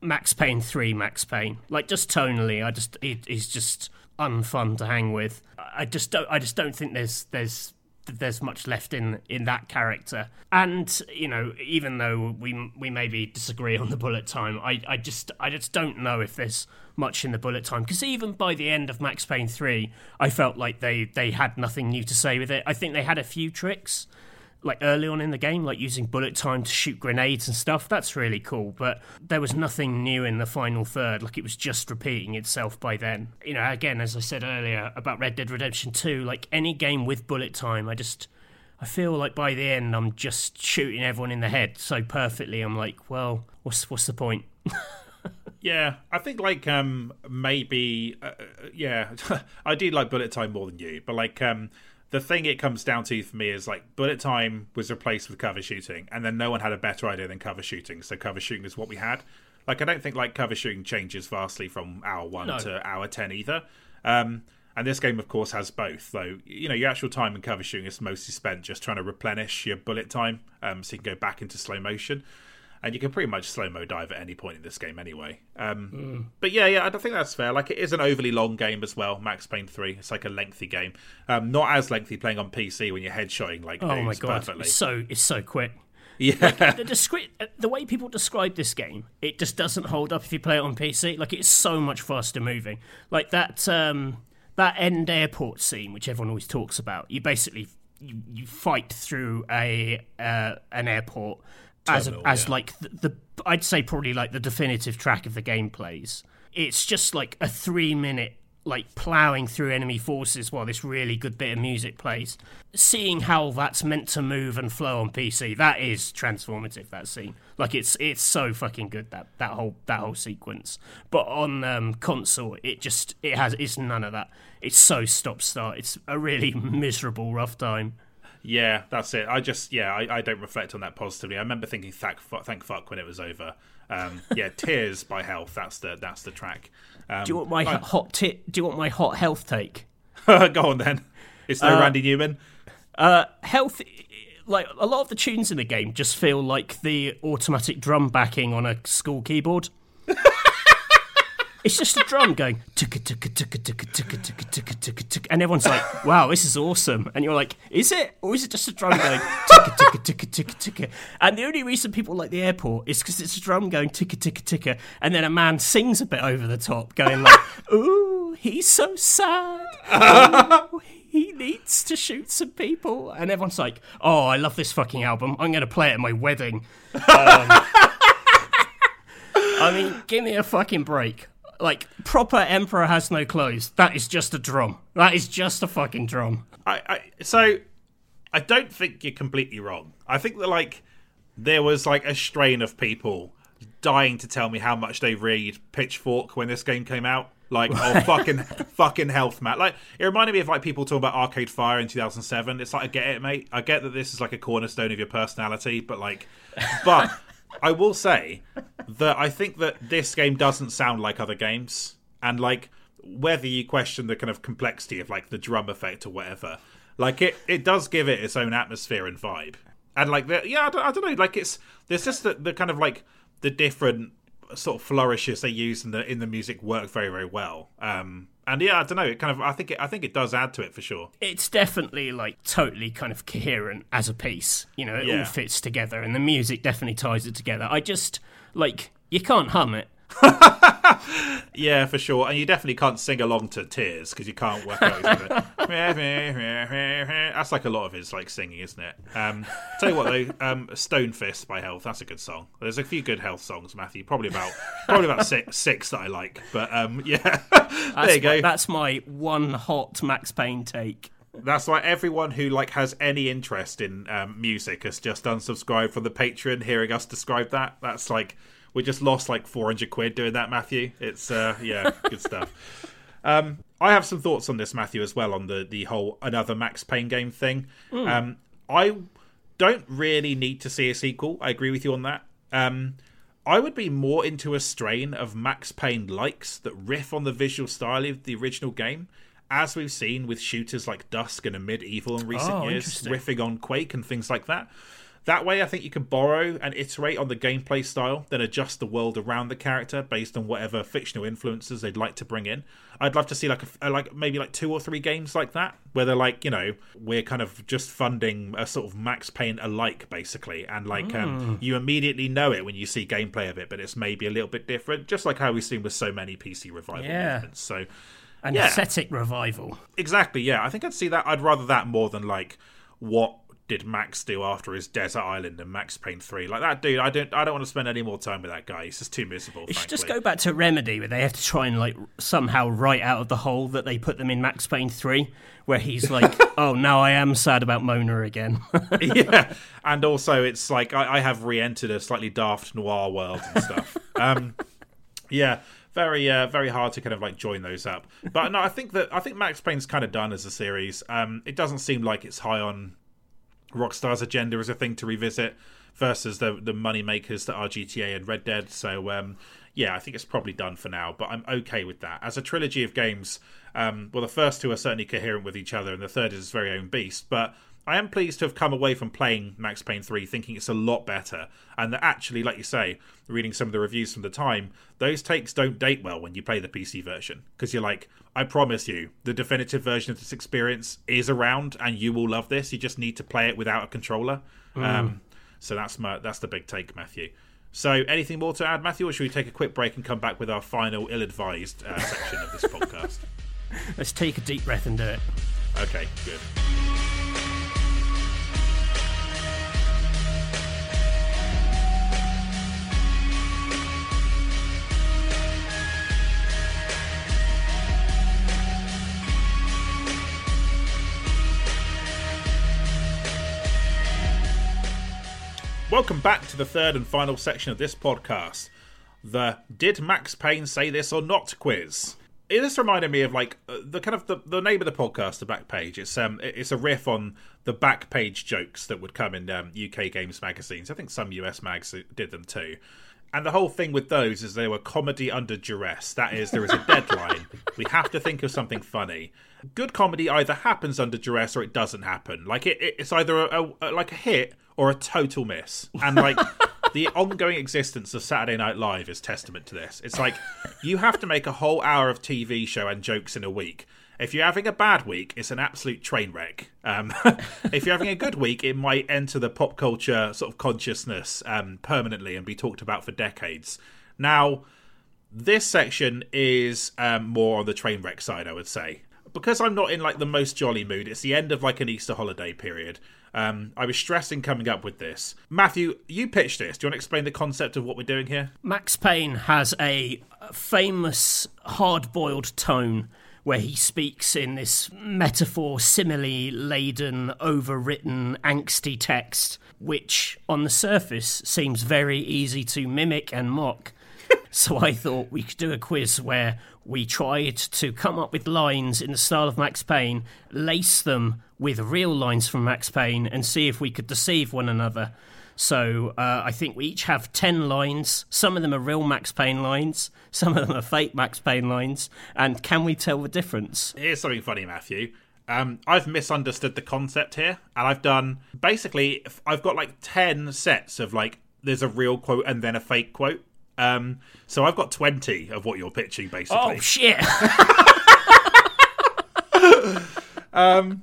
Max Payne three, Max Payne. Like just tonally, I just it is just unfun to hang with. I just don't I just don't think there's there's there's much left in in that character. And you know, even though we we maybe disagree on the bullet time, I I just I just don't know if there's much in the bullet time because even by the end of Max Payne 3, I felt like they they had nothing new to say with it. I think they had a few tricks like early on in the game, like using bullet time to shoot grenades and stuff. That's really cool. But there was nothing new in the final third. Like it was just repeating itself by then. You know, again, as I said earlier about Red Dead Redemption 2, like any game with bullet time, I just. I feel like by the end I'm just shooting everyone in the head so perfectly. I'm like, well, what's what's the point?
yeah, I think like um maybe uh, uh yeah, I do like bullet time more than you, but like um the thing it comes down to for me is like bullet time was replaced with cover shooting, and then no one had a better idea than cover shooting. So cover shooting is what we had. Like I don't think like cover shooting changes vastly from hour one no. to hour ten either. Um, and this game, of course, has both. Though you know your actual time in cover shooting is mostly spent just trying to replenish your bullet time, um, so you can go back into slow motion and you can pretty much slow mo dive at any point in this game anyway. Um, mm. But yeah, yeah, I don't think that's fair. Like it is an overly long game as well. Max Payne three, it's like a lengthy game. Um, not as lengthy playing on PC when you're headshotting like oh my god, perfectly.
it's so it's so quick.
Yeah,
like, the, descri- the way people describe this game, it just doesn't hold up if you play it on PC. Like it's so much faster moving. Like that um, that end airport scene, which everyone always talks about. You basically you, you fight through a uh, an airport Terminal, as as yeah. like the, the I'd say probably like the definitive track of the game plays. It's just like a three minute like plowing through enemy forces while this really good bit of music plays. Seeing how that's meant to move and flow on PC, that is transformative. That scene, like it's it's so fucking good that that whole that whole sequence. But on um, console, it just it has it's none of that. It's so stop start. It's a really miserable rough time.
Yeah, that's it. I just yeah, I, I don't reflect on that positively. I remember thinking thank thank fuck when it was over. Um, yeah, Tears by Health. That's the that's the track.
Um, do you want my I, hot tip? Do you want my hot health take?
Go on then. It's no uh, Randy Newman.
Uh, health, like a lot of the tunes in the game, just feel like the automatic drum backing on a school keyboard. It's just a drum going and everyone's like, "Wow, this is awesome!" And you're like, "Is it, or is it just a drum going And the only reason people like the airport is because it's a drum going ticka ticka ticka, and then a man sings a bit over the top, going like, "Ooh, he's so sad." Ooh, he needs to shoot some people, and everyone's like, "Oh, I love this fucking album. I'm going to play it at my wedding." Um, I mean, give me a fucking break like proper emperor has no clothes. That is just a drum. That is just a fucking drum.
I, I so I don't think you're completely wrong. I think that like there was like a strain of people dying to tell me how much they read Pitchfork when this game came out. Like, oh fucking fucking health, Matt. Like, it reminded me of like people talking about Arcade Fire in 2007. It's like I get it, mate. I get that this is like a cornerstone of your personality, but like, but I will say that I think that this game doesn't sound like other games, and like whether you question the kind of complexity of like the drum effect or whatever, like it it does give it its own atmosphere and vibe, and like the, yeah, I don't, I don't know, like it's there's just the, the kind of like the different sort of flourishes they use in the in the music work very very well. Um, and yeah, I don't know. It kind of, I think, it, I think it does add to it for sure.
It's definitely like totally kind of coherent as a piece. You know, it yeah. all fits together, and the music definitely ties it together. I just like you can't hum it.
yeah, for sure. And you definitely can't sing along to Tears because you can't work out. That's like a lot of his like singing, isn't it? Um, tell you what though, um, Stone Fist by Health. That's a good song. There's a few good Health songs, Matthew. Probably about probably about six, six that I like. But um, yeah, there you go.
My, that's my one hot Max Payne take.
That's why everyone who like has any interest in um, music has just unsubscribed from the Patreon. Hearing us describe that, that's like we just lost like 400 quid doing that, Matthew. It's uh, yeah, good stuff. Um, I have some thoughts on this, Matthew, as well on the the whole another Max Payne game thing. Mm. Um, I don't really need to see a sequel. I agree with you on that. Um, I would be more into a strain of Max Payne likes that riff on the visual style of the original game as we've seen with shooters like Dusk and Amid Evil in recent oh, years, riffing on Quake and things like that. That way, I think you can borrow and iterate on the gameplay style, then adjust the world around the character based on whatever fictional influences they'd like to bring in. I'd love to see like a, like maybe like two or three games like that, where they're like, you know, we're kind of just funding a sort of Max Payne alike, basically, and like mm. um, hmm. you immediately know it when you see gameplay of it, but it's maybe a little bit different, just like how we've seen with so many PC revival yeah. movements. So
an yeah. aesthetic revival.
Exactly, yeah. I think I'd see that. I'd rather that more than like what did Max do after his desert island and Max Payne three? Like that dude, I don't I don't want to spend any more time with that guy. He's just too miserable.
It should just go back to Remedy where they have to try and like somehow write out of the hole that they put them in Max Payne three, where he's like, Oh, now I am sad about Mona again.
yeah. And also it's like I, I have re entered a slightly daft noir world and stuff. um yeah very uh, very hard to kind of like join those up. But no, I think that I think Max Payne's kind of done as a series. Um, it doesn't seem like it's high on Rockstar's agenda as a thing to revisit versus the the money makers that are GTA and Red Dead. So um, yeah, I think it's probably done for now. But I'm okay with that as a trilogy of games. Um, well, the first two are certainly coherent with each other, and the third is its very own beast. But I am pleased to have come away from playing Max Payne 3 thinking it's a lot better, and that actually, like you say, reading some of the reviews from the time, those takes don't date well when you play the PC version. Because you're like, I promise you, the definitive version of this experience is around, and you will love this. You just need to play it without a controller. Mm. Um, so that's my that's the big take, Matthew. So, anything more to add, Matthew, or should we take a quick break and come back with our final ill-advised uh, section of this podcast?
Let's take a deep breath and do it.
Okay, good. Welcome back to the third and final section of this podcast the Did Max Payne Say This or Not quiz. Just reminded me of like uh, the kind of the, the name of the podcast, the back page. It's um it's a riff on the back page jokes that would come in um, UK games magazines. I think some US mags did them too. And the whole thing with those is they were comedy under duress. That is, there is a deadline. we have to think of something funny. Good comedy either happens under duress or it doesn't happen. Like it, it's either a, a, like a hit or a total miss. And like the ongoing existence of Saturday Night Live is testament to this. It's like you have to make a whole hour of TV show and jokes in a week. If you're having a bad week, it's an absolute train wreck. Um, if you're having a good week, it might enter the pop culture sort of consciousness um, permanently and be talked about for decades. Now, this section is um, more on the train wreck side, I would say. Because I'm not in like the most jolly mood, it's the end of like an Easter holiday period. Um, I was stressing coming up with this. Matthew, you pitched this. Do you want to explain the concept of what we're doing here?
Max Payne has a famous hard boiled tone where he speaks in this metaphor, simile laden, overwritten, angsty text, which on the surface seems very easy to mimic and mock. so I thought we could do a quiz where we tried to come up with lines in the style of Max Payne, lace them with real lines from Max Payne, and see if we could deceive one another. So uh, I think we each have 10 lines. Some of them are real Max Payne lines, some of them are fake Max Payne lines. And can we tell the difference?
Here's something funny, Matthew. Um, I've misunderstood the concept here, and I've done basically, I've got like 10 sets of like, there's a real quote and then a fake quote. Um, so I've got 20 of what you're pitching, basically.
Oh, shit.
um,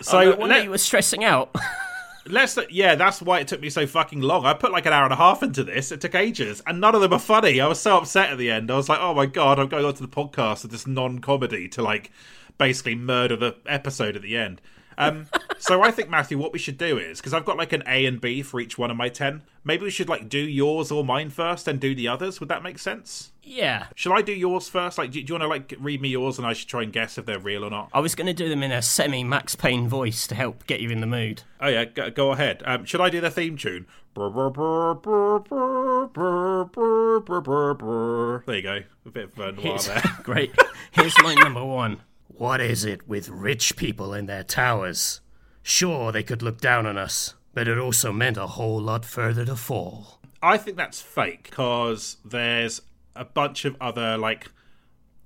so oh, no, let, you were stressing out.
let's yeah, that's why it took me so fucking long. I put like an hour and a half into this. It took ages, and none of them are funny. I was so upset at the end. I was like, oh my god, I'm going on to the podcast of this non-comedy to like basically murder the episode at the end. Um, so I think Matthew, what we should do is because I've got like an A and B for each one of my ten. Maybe we should like do yours or mine first, and do the others. Would that make sense?
Yeah.
Shall I do yours first? Like, do, do you want to like read me yours, and I should try and guess if they're real or not?
I was going to do them in a semi Max Payne voice to help get you in the mood.
Oh yeah, go, go ahead. Um, should I do the theme tune? There you go. A bit of uh, noir
Here's-
there.
Great. Here's my number one. What is it with rich people in their towers? Sure, they could look down on us, but it also meant a whole lot further to fall.
I think that's fake because there's a bunch of other like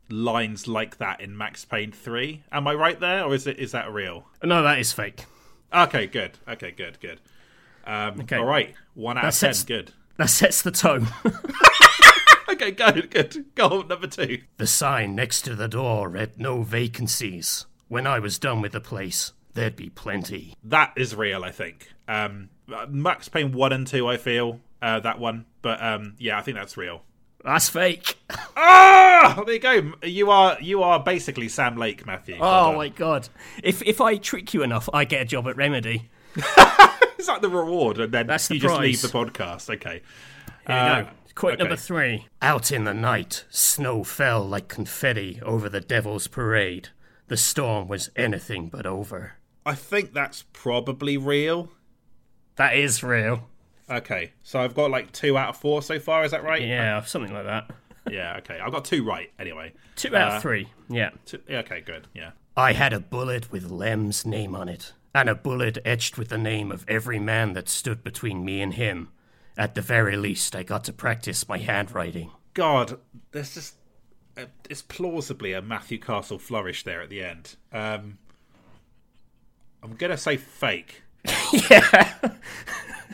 lines like that in Max Payne 3. Am I right there or is it is that real?
No, that is fake.
Okay, good. Okay, good, good. Um,
Okay.
All right. 1 out of
That
10.
sets-
Good.
That sets the tone.
Okay, good, good. Go on, number 2.
the sign next to the door read no vacancies. When I was done with the place, there'd be plenty.
That is real, I think. Um, Max Payne 1 and 2 I feel uh, that one, but um, yeah, I think that's real.
That's fake.
Ah, there you go. You are you are basically Sam Lake, Matthew.
Oh my god. If if I trick you enough, I get a job at Remedy.
It's like the reward, and then
That's the
you just leave the podcast. Okay.
Here you
Uh,
go. Quote
okay.
number three. Out in the night, snow fell like confetti over the Devil's Parade. The storm was anything but over.
I think that's probably real.
That is real.
Okay, so I've got like two out of four so far. Is that right?
Yeah, something like that.
Yeah. Okay, I've got two right anyway.
Two out
Uh,
of three. Yeah.
Two, yeah, okay, good. Yeah.
I had a bullet with Lem's name on it, and a bullet etched with the name of every man that stood between me and him. At the very least, I got to practice my handwriting.
God, there's just uh, it's plausibly a Matthew Castle flourish there at the end. Um, I'm gonna say fake.
yeah.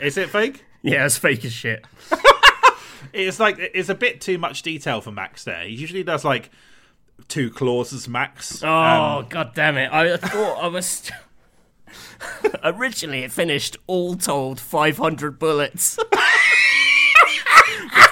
Is it fake?
Yeah, it's fake as shit.
It's like it's a bit too much detail for Max. There, he usually does like two clauses max.
Oh,
Um,
god damn it. I thought I was. Originally, it finished all told 500 bullets.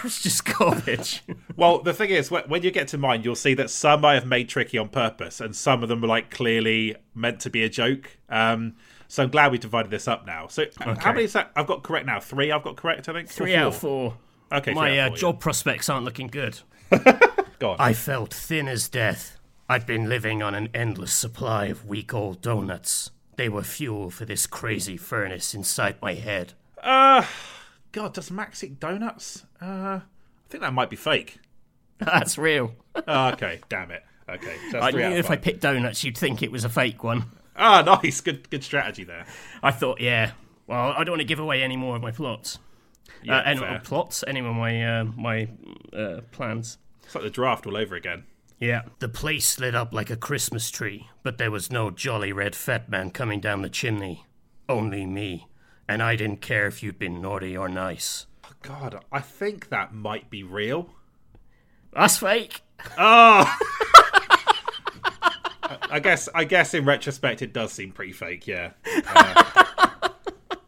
Was just garbage.
Well, the thing is, when you get to mine, you'll see that some I have made tricky on purpose, and some of them were like clearly meant to be a joke. Um, so I'm glad we divided this up now. So
Okay.
how many is that? I've got correct now. Three. I've got correct. I think Or
Three out of four.
Okay,
My
out
uh,
of four,
job prospects aren't looking good.
Go on.
I felt thin as death. I'd been living on an endless supply of weak old donuts. They were fuel for this crazy furnace inside my head.
Uh, God, does Max eat donuts? Uh, I think that might be fake.
That's real.
Oh, okay, damn it. Okay, so that's
I knew
out of
if I picked donuts, you'd think it was a fake one.
Ah, nice. Good, good strategy there.
I thought, yeah. Well, I don't want to give away any more of my plots.
Yeah,
uh, any
fair.
plots, any of my uh, my uh, plans.
It's like the draft all over again.
Yeah. The place lit up like a Christmas tree, but there was no jolly red fat man coming down the chimney. Only me. And I didn't care if you'd been naughty or nice.
Oh, God, I think that might be real.
That's fake.
Oh. I guess. I guess in retrospect, it does seem pretty fake. Yeah. Uh,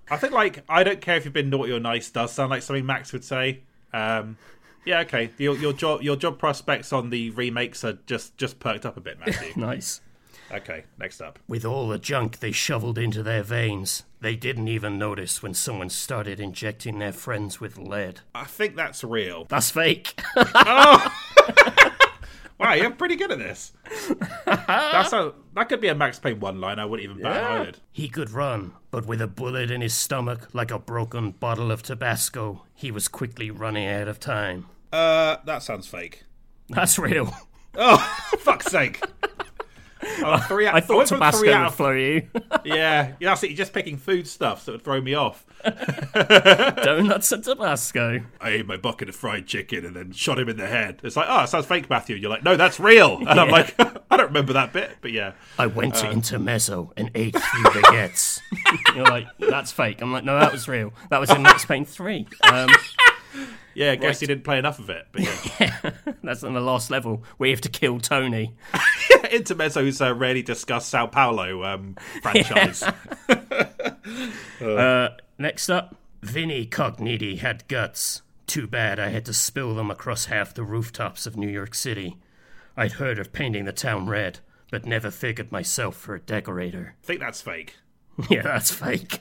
I think like I don't care if you've been naughty or nice does sound like something Max would say. Um, yeah. Okay. Your your job your job prospects on the remakes are just just perked up a bit, Matthew.
Nice.
okay. Next up.
With all the junk they shoveled into their veins, they didn't even notice when someone started injecting their friends with lead.
I think that's real.
That's fake.
Wow, you're pretty good at this. That's a that could be a Max Payne one line. I wouldn't even bat an eyelid.
He could run, but with a bullet in his stomach like a broken bottle of Tabasco, he was quickly running out of time.
Uh, that sounds fake.
That's real.
Oh, fuck's sake! Oh, three out,
I thought
from
Tabasco
three out
would
of
flow you.
Yeah, yeah, that's it. You're just picking food stuff that would throw me off.
Donuts and Tabasco.
I ate my bucket of fried chicken and then shot him in the head. It's like, oh, it sounds fake, Matthew. You're like, no, that's real. And I'm like, I don't remember that bit, but yeah.
I went to Intermezzo and ate three baguettes. You're like, that's fake. I'm like, no, that was real. That was in Max Payne 3. Um,
Yeah, I guess you didn't play enough of it. But yeah.
that's on the last level where you have to kill Tony.
Intermezzo's uh, rarely discussed Sao Paulo um, franchise.
Uh, next up, Vinnie Gognitti had guts. Too bad I had to spill them across half the rooftops of New York City. I'd heard of painting the town red, but never figured myself for a decorator.
I think that's fake.
Yeah, that's fake.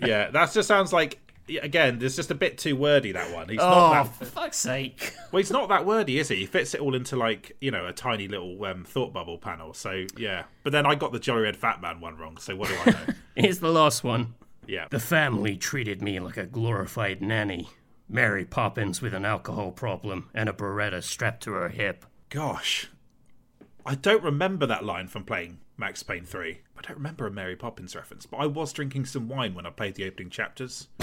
Yeah, that just sounds like yeah, again. There's just a bit too wordy. That one. He's
Oh,
not
for
that.
fuck's sake.
Well, he's not that wordy, is he? He fits it all into like you know a tiny little um, thought bubble panel. So yeah. But then I got the Jolly Red Fat Man one wrong. So what do I know?
Here's the last one.
yeah.
The family treated me like a glorified nanny. Mary Poppins with an alcohol problem and a Beretta strapped to her hip.
Gosh, I don't remember that line from playing Max Payne 3. I don't remember a Mary Poppins reference, but I was drinking some wine when I played the opening chapters.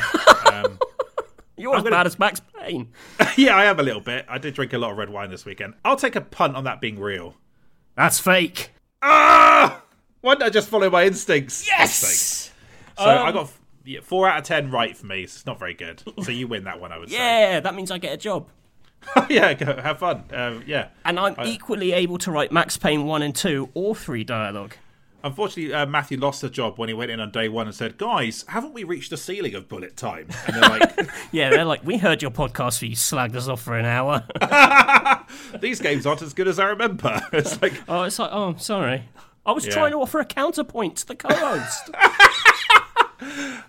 You're as
gonna-
bad as Max Payne.
yeah, I am a little bit. I did drink a lot of red wine this weekend. I'll take a punt on that being real.
That's fake.
Ah! Why didn't I just follow my instincts?
Yes!
So I got yeah, four out of ten right for me. So it's not very good. So you win that one, I would
Yeah, that means I get a job.
yeah, go, have fun. Um, yeah.
And I'm equally able to write Max Payne 1 and 2 or 3 dialogue.
Unfortunately, uh, Matthew lost the job when he went in on day one and said, "Guys, haven't we reached the ceiling of bullet time?" And they're like,
Yeah, they're like, we heard your podcast where you slagged us off for an hour.
"These games aren't as good as I remember." It's like,
oh, it's like, oh, sorry. I was
Yeah.
trying to offer a counterpoint to the co-host.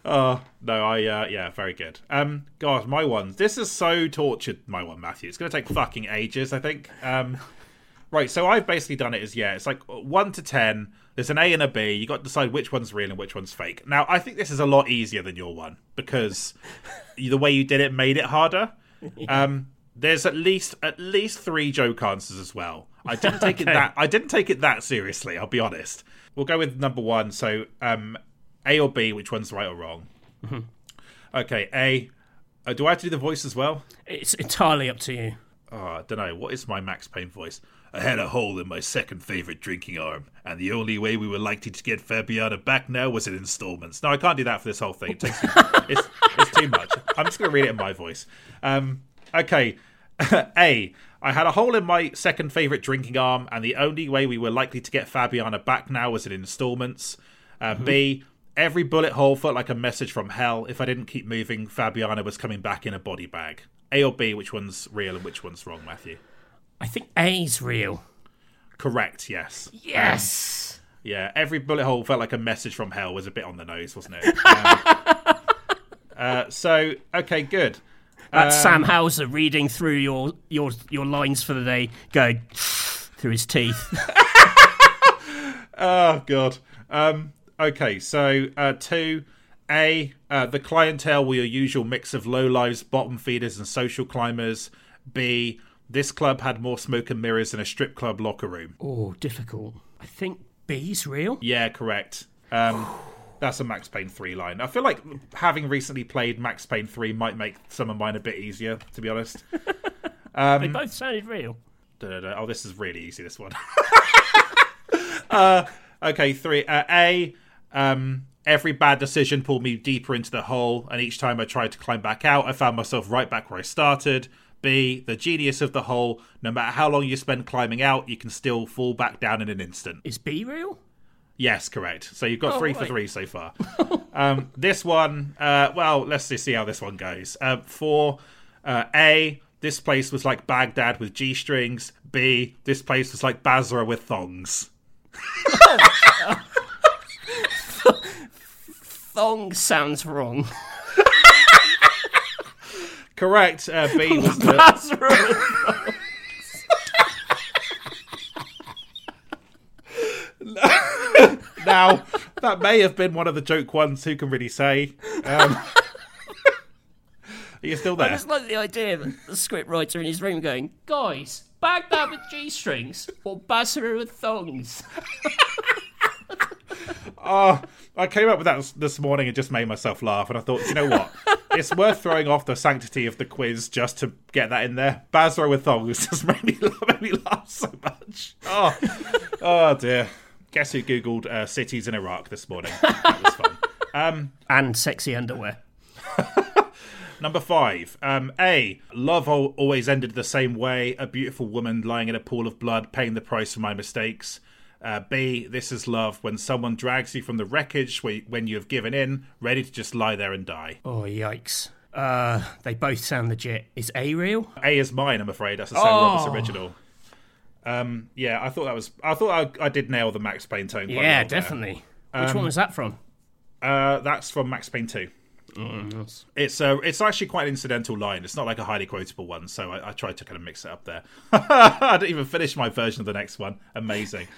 Oh no, I uh, yeah, very good. Um, God, my one. This is so tortured. My one, Matthew. It's going to take fucking ages. I think. Um, right. So I've basically done it as yeah. It's like one to ten. There's an A and a B. You got to decide which one's real and which one's fake. Now I think this is a lot easier than your one because the way you did it made it harder. Um, there's at least at least three joke answers as well. I didn't take it that I didn't take it that seriously. I'll be honest. We'll go with number one. So um, A or B, which one's right or wrong? Okay, A. Uh, do I have to do the voice as well?
it's entirely up to you.
Oh, I don't know. What is my Max Payne voice? I had a hole in my second favourite drinking arm, and the only way we were likely to get Fabiana back now was in installments. Now, I can't do that for this whole thing. It takes it's, it's too much. I'm just going to read it in my voice. Um, okay. A. I had a hole in my second favourite drinking arm, and the only way we were likely to get Fabiana back now was in installments. Uh, B. Every bullet hole felt like a message from hell. If I didn't keep moving, Fabiana was coming back in a body bag. A or B, which one's real and which one's wrong, Matthew?
I think A's real.
Correct, yes.
Yes.
Yeah, every bullet hole felt like a message from hell was a bit on the nose, wasn't it? Um, uh, so, okay, good.
That's Sam Houser reading through your your your lines for the day, going through his teeth.
Oh, God. Um, okay, so uh, two. A, uh, the clientele were your usual mix of low lives, bottom feeders, and social climbers. B, this club had more smoke and mirrors than a strip club locker room.
oh, difficult. I think B's real.
Yeah, correct. Um, that's a Max Payne 3 line. I feel like having recently played Max Payne 3 might make some of mine a bit easier, to be honest.
Um, They both sounded real.
Oh, this is really easy, this one. uh, okay, three. Uh, A, um, every bad decision pulled me deeper into the hole, and each time I tried to climb back out, I found myself right back where I started. B, the genius of the hole, no matter how long you spend climbing out, you can still fall back down in an instant.
Is B real?
Yes, correct. So you've got
Oh,
three for three so far. um, this one, uh, well, let's just see how this one goes. Uh, for uh, A, this place was like Baghdad with G strings. B, this place was like Basra with thongs.
Thong sounds wrong.
Correct. Uh, B was the, now that may have been one of the joke ones. Who can really say? Um, are you still there?
I just like the idea of the script writer in his room going, guys, Baghdad with G strings or Basra with thongs.
Oh, I came up with that this morning and just made myself laugh. And I thought, you know what? It's worth throwing off the sanctity of the quiz just to get that in there. Basra with thongs just made me, made me laugh so much. Oh, oh dear. Guess who Googled uh, cities in Iraq this morning? That was fun.
And sexy underwear.
Number five. Um, a. Love always ended the same way. A beautiful woman lying in a pool of blood, paying the price for my mistakes. Uh, B, this is love when someone drags you from the wreckage when you have given in, ready to just lie there and die.
Oh, yikes. Uh, they both sound legit. Is A real?
A is mine, I'm afraid. That's the Sam
Oh.
Roberts original. Um, yeah, I thought that was. I thought I, I did nail the Max Payne tone.
Yeah,
well
definitely. Which one was that from?
Uh, that's from Max Payne 2. It's uh, it's actually quite an incidental line. It's not like a highly quotable one, so I, I tried to kind of mix it up there. I didn't even finish my version of the next one. Amazing.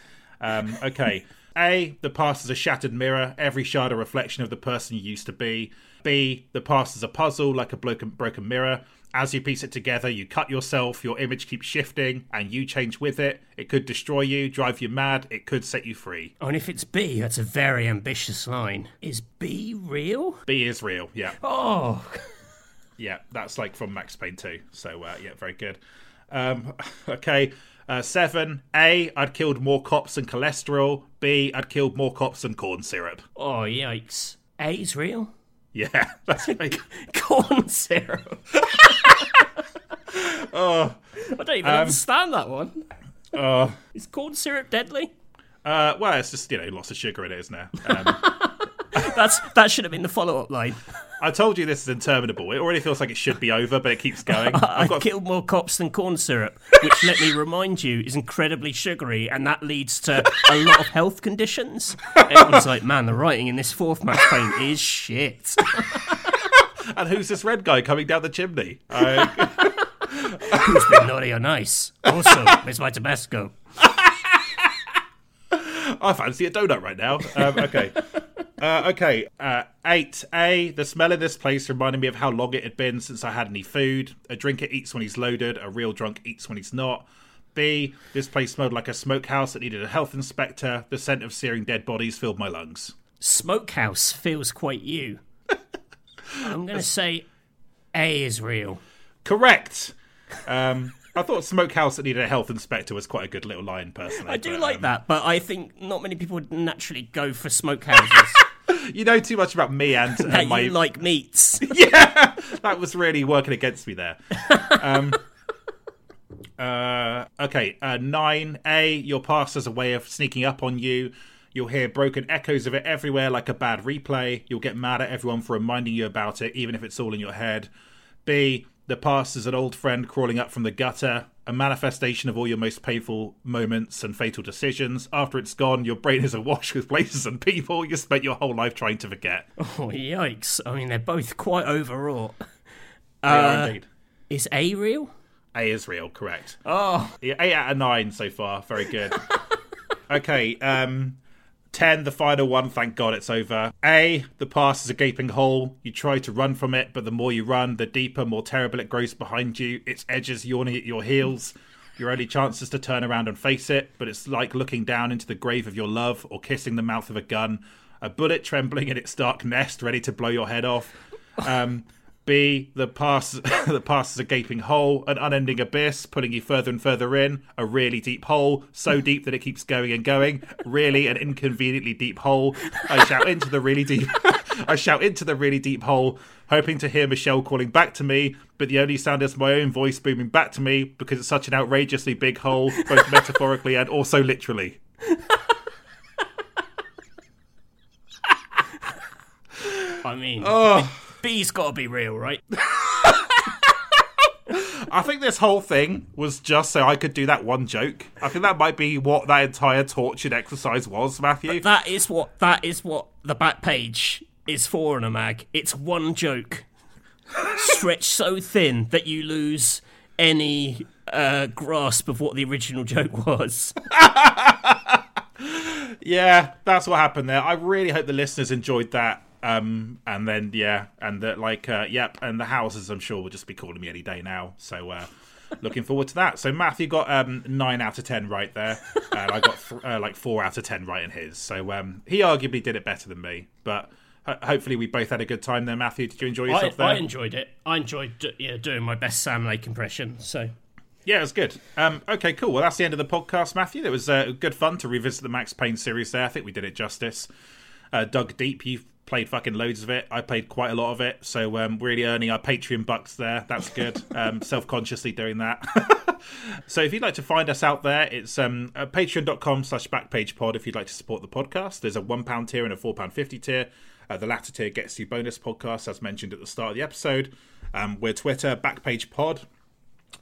Um, okay. A, the past is a shattered mirror, every shard a reflection of the person you used to be. B, the past is a puzzle, like a broken, broken mirror. As you piece it together, you cut yourself, your image keeps shifting, and you change with it. It could destroy you, drive you mad, it could set you free.
Oh, and if it's B, that's a very ambitious line. Is B real?
B is real, yeah.
Oh,
Yeah, that's like from Max Payne 2. So, uh, yeah, very good. Um, okay, uh, seven. A, I'd killed more cops than cholesterol. B, I'd killed more cops than corn syrup.
oh, yikes. A is real?
Yeah, that's like,
Corn syrup. oh, I don't even understand that one.
uh,
Is corn syrup deadly?
uh, well, it's just, you know, lots of sugar in it, isn't there? Um,
That's that should have been the follow-up line.
I told you this is interminable. It already feels like it should be over, but it keeps going.
I
I've got
killed more cops than corn syrup, which let me remind you is incredibly sugary, and that leads to a lot of health conditions. Everyone's like, man, the writing in this fourth Max Payne is shit.
and who's this red guy coming down the chimney? Uh,
Who's been naughty or nice? Also, where's my Tabasco?
I fancy a donut right now. Um, okay. Uh, okay. Uh, 8A. The smell of this place reminded me of how long it had been since I had any food. A drinker eats when he's loaded, a real drunk eats when he's not. B. This place smelled like a smokehouse that needed a health inspector. The scent of searing dead bodies filled my lungs.
Smokehouse feels quite you. I'm going to say A is real.
Correct. Um, I thought smokehouse that needed a health inspector was quite a good little line, personally.
I do
but,
like
um,
that, but I think not many people would naturally go for smokehouses.
You know too much about me and, and my
you like meats.
yeah, that was really working against me there. Um, uh, okay, uh, nine A. Your past has a way of sneaking up on you. You'll hear broken echoes of it everywhere, like a bad replay. You'll get mad at everyone for reminding you about it, even if it's all in your head. B. The past is an old friend crawling up from the gutter, a manifestation of all your most painful moments and fatal decisions. After it's gone, your brain is awash with places and people you spent your whole life trying to forget.
Oh, yikes. I mean, they're both quite overwrought.
They
Uh,
indeed.
Is A real?
A is real, correct.
Oh,
Yeah, eight out of nine so far. Very good. okay, um, ten. The final one. Thank God it's over. A. The past is a gaping hole. You try to run from it, but the more you run, the deeper, more terrible it grows behind you. Its edges yawning at your heels. Your only chance is to turn around and face it, but it's like looking down into the grave of your love or kissing the mouth of a gun. A bullet trembling in its dark nest, ready to blow your head off. Um, B, the past, the past is a gaping hole, an unending abyss, pulling you further and further in. A really deep hole, so deep that it keeps going and going. Really, an inconveniently deep hole. I shout into the really deep. I shout into the really deep hole, hoping to hear Michelle calling back to me, but the only sound is my own voice booming back to me because it's such an outrageously big hole, both metaphorically and also literally.
I mean,
Oh.
B's got to be real, right?
I think this whole thing was just so I could do that one joke. I think that might be what that entire tortured exercise was, Matthew.
That is what that is what the back page is for in a mag. It's one joke stretched so thin that you lose any uh, grasp of what the original joke was.
Yeah, that's what happened there. I really hope the listeners enjoyed that. Um, and then yeah, and that like uh, yep, and the Housers I'm sure will just be calling me any day now. So uh, looking forward to that. So Matthew got um nine out of ten right there, and I got th- uh, like four out of ten right in his. So um, he arguably did it better than me, but. ho- Hopefully, we both had a good time there, Matthew. Did you enjoy
I,
yourself there?
I enjoyed it. I enjoyed do, yeah, doing my best Sam Lake impression. So
Yeah, it was good. Um, okay, cool. Well, that's the end of the podcast, Matthew. It was uh, good fun to revisit the Max Payne series there. I think we did it justice. Uh, dug deep. You played fucking loads of it. I played quite a lot of it, so um, really earning our Patreon bucks there. That's good. um, Self consciously doing that. so if you'd like to find us out there, it's um, patreon.com slash backpagepod if you'd like to support the podcast. There's a £1 tier and a £4.50 tier. Uh, the latter tier gets you bonus podcasts, as mentioned at the start of the episode. Um, we're Twitter, backpagepod.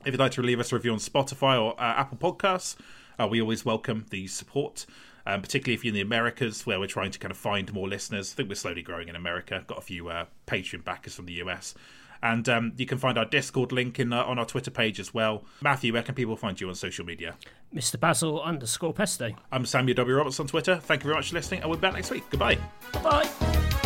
If you'd like to leave us a review on Spotify or uh, Apple Podcasts, uh, we always welcome the support. Um, particularly if you're in the Americas, where we're trying to kind of find more listeners. I think we're slowly growing in America. Got a few uh, Patreon backers from the US. And um, you can find our Discord link in, uh, on our Twitter page as well. Matthew, where can people find you on social media?
Mr. Basil underscore Peste.
I'm Samuel W. Roberts on Twitter. Thank you very much for listening, and we'll be back next week. Goodbye.
Bye.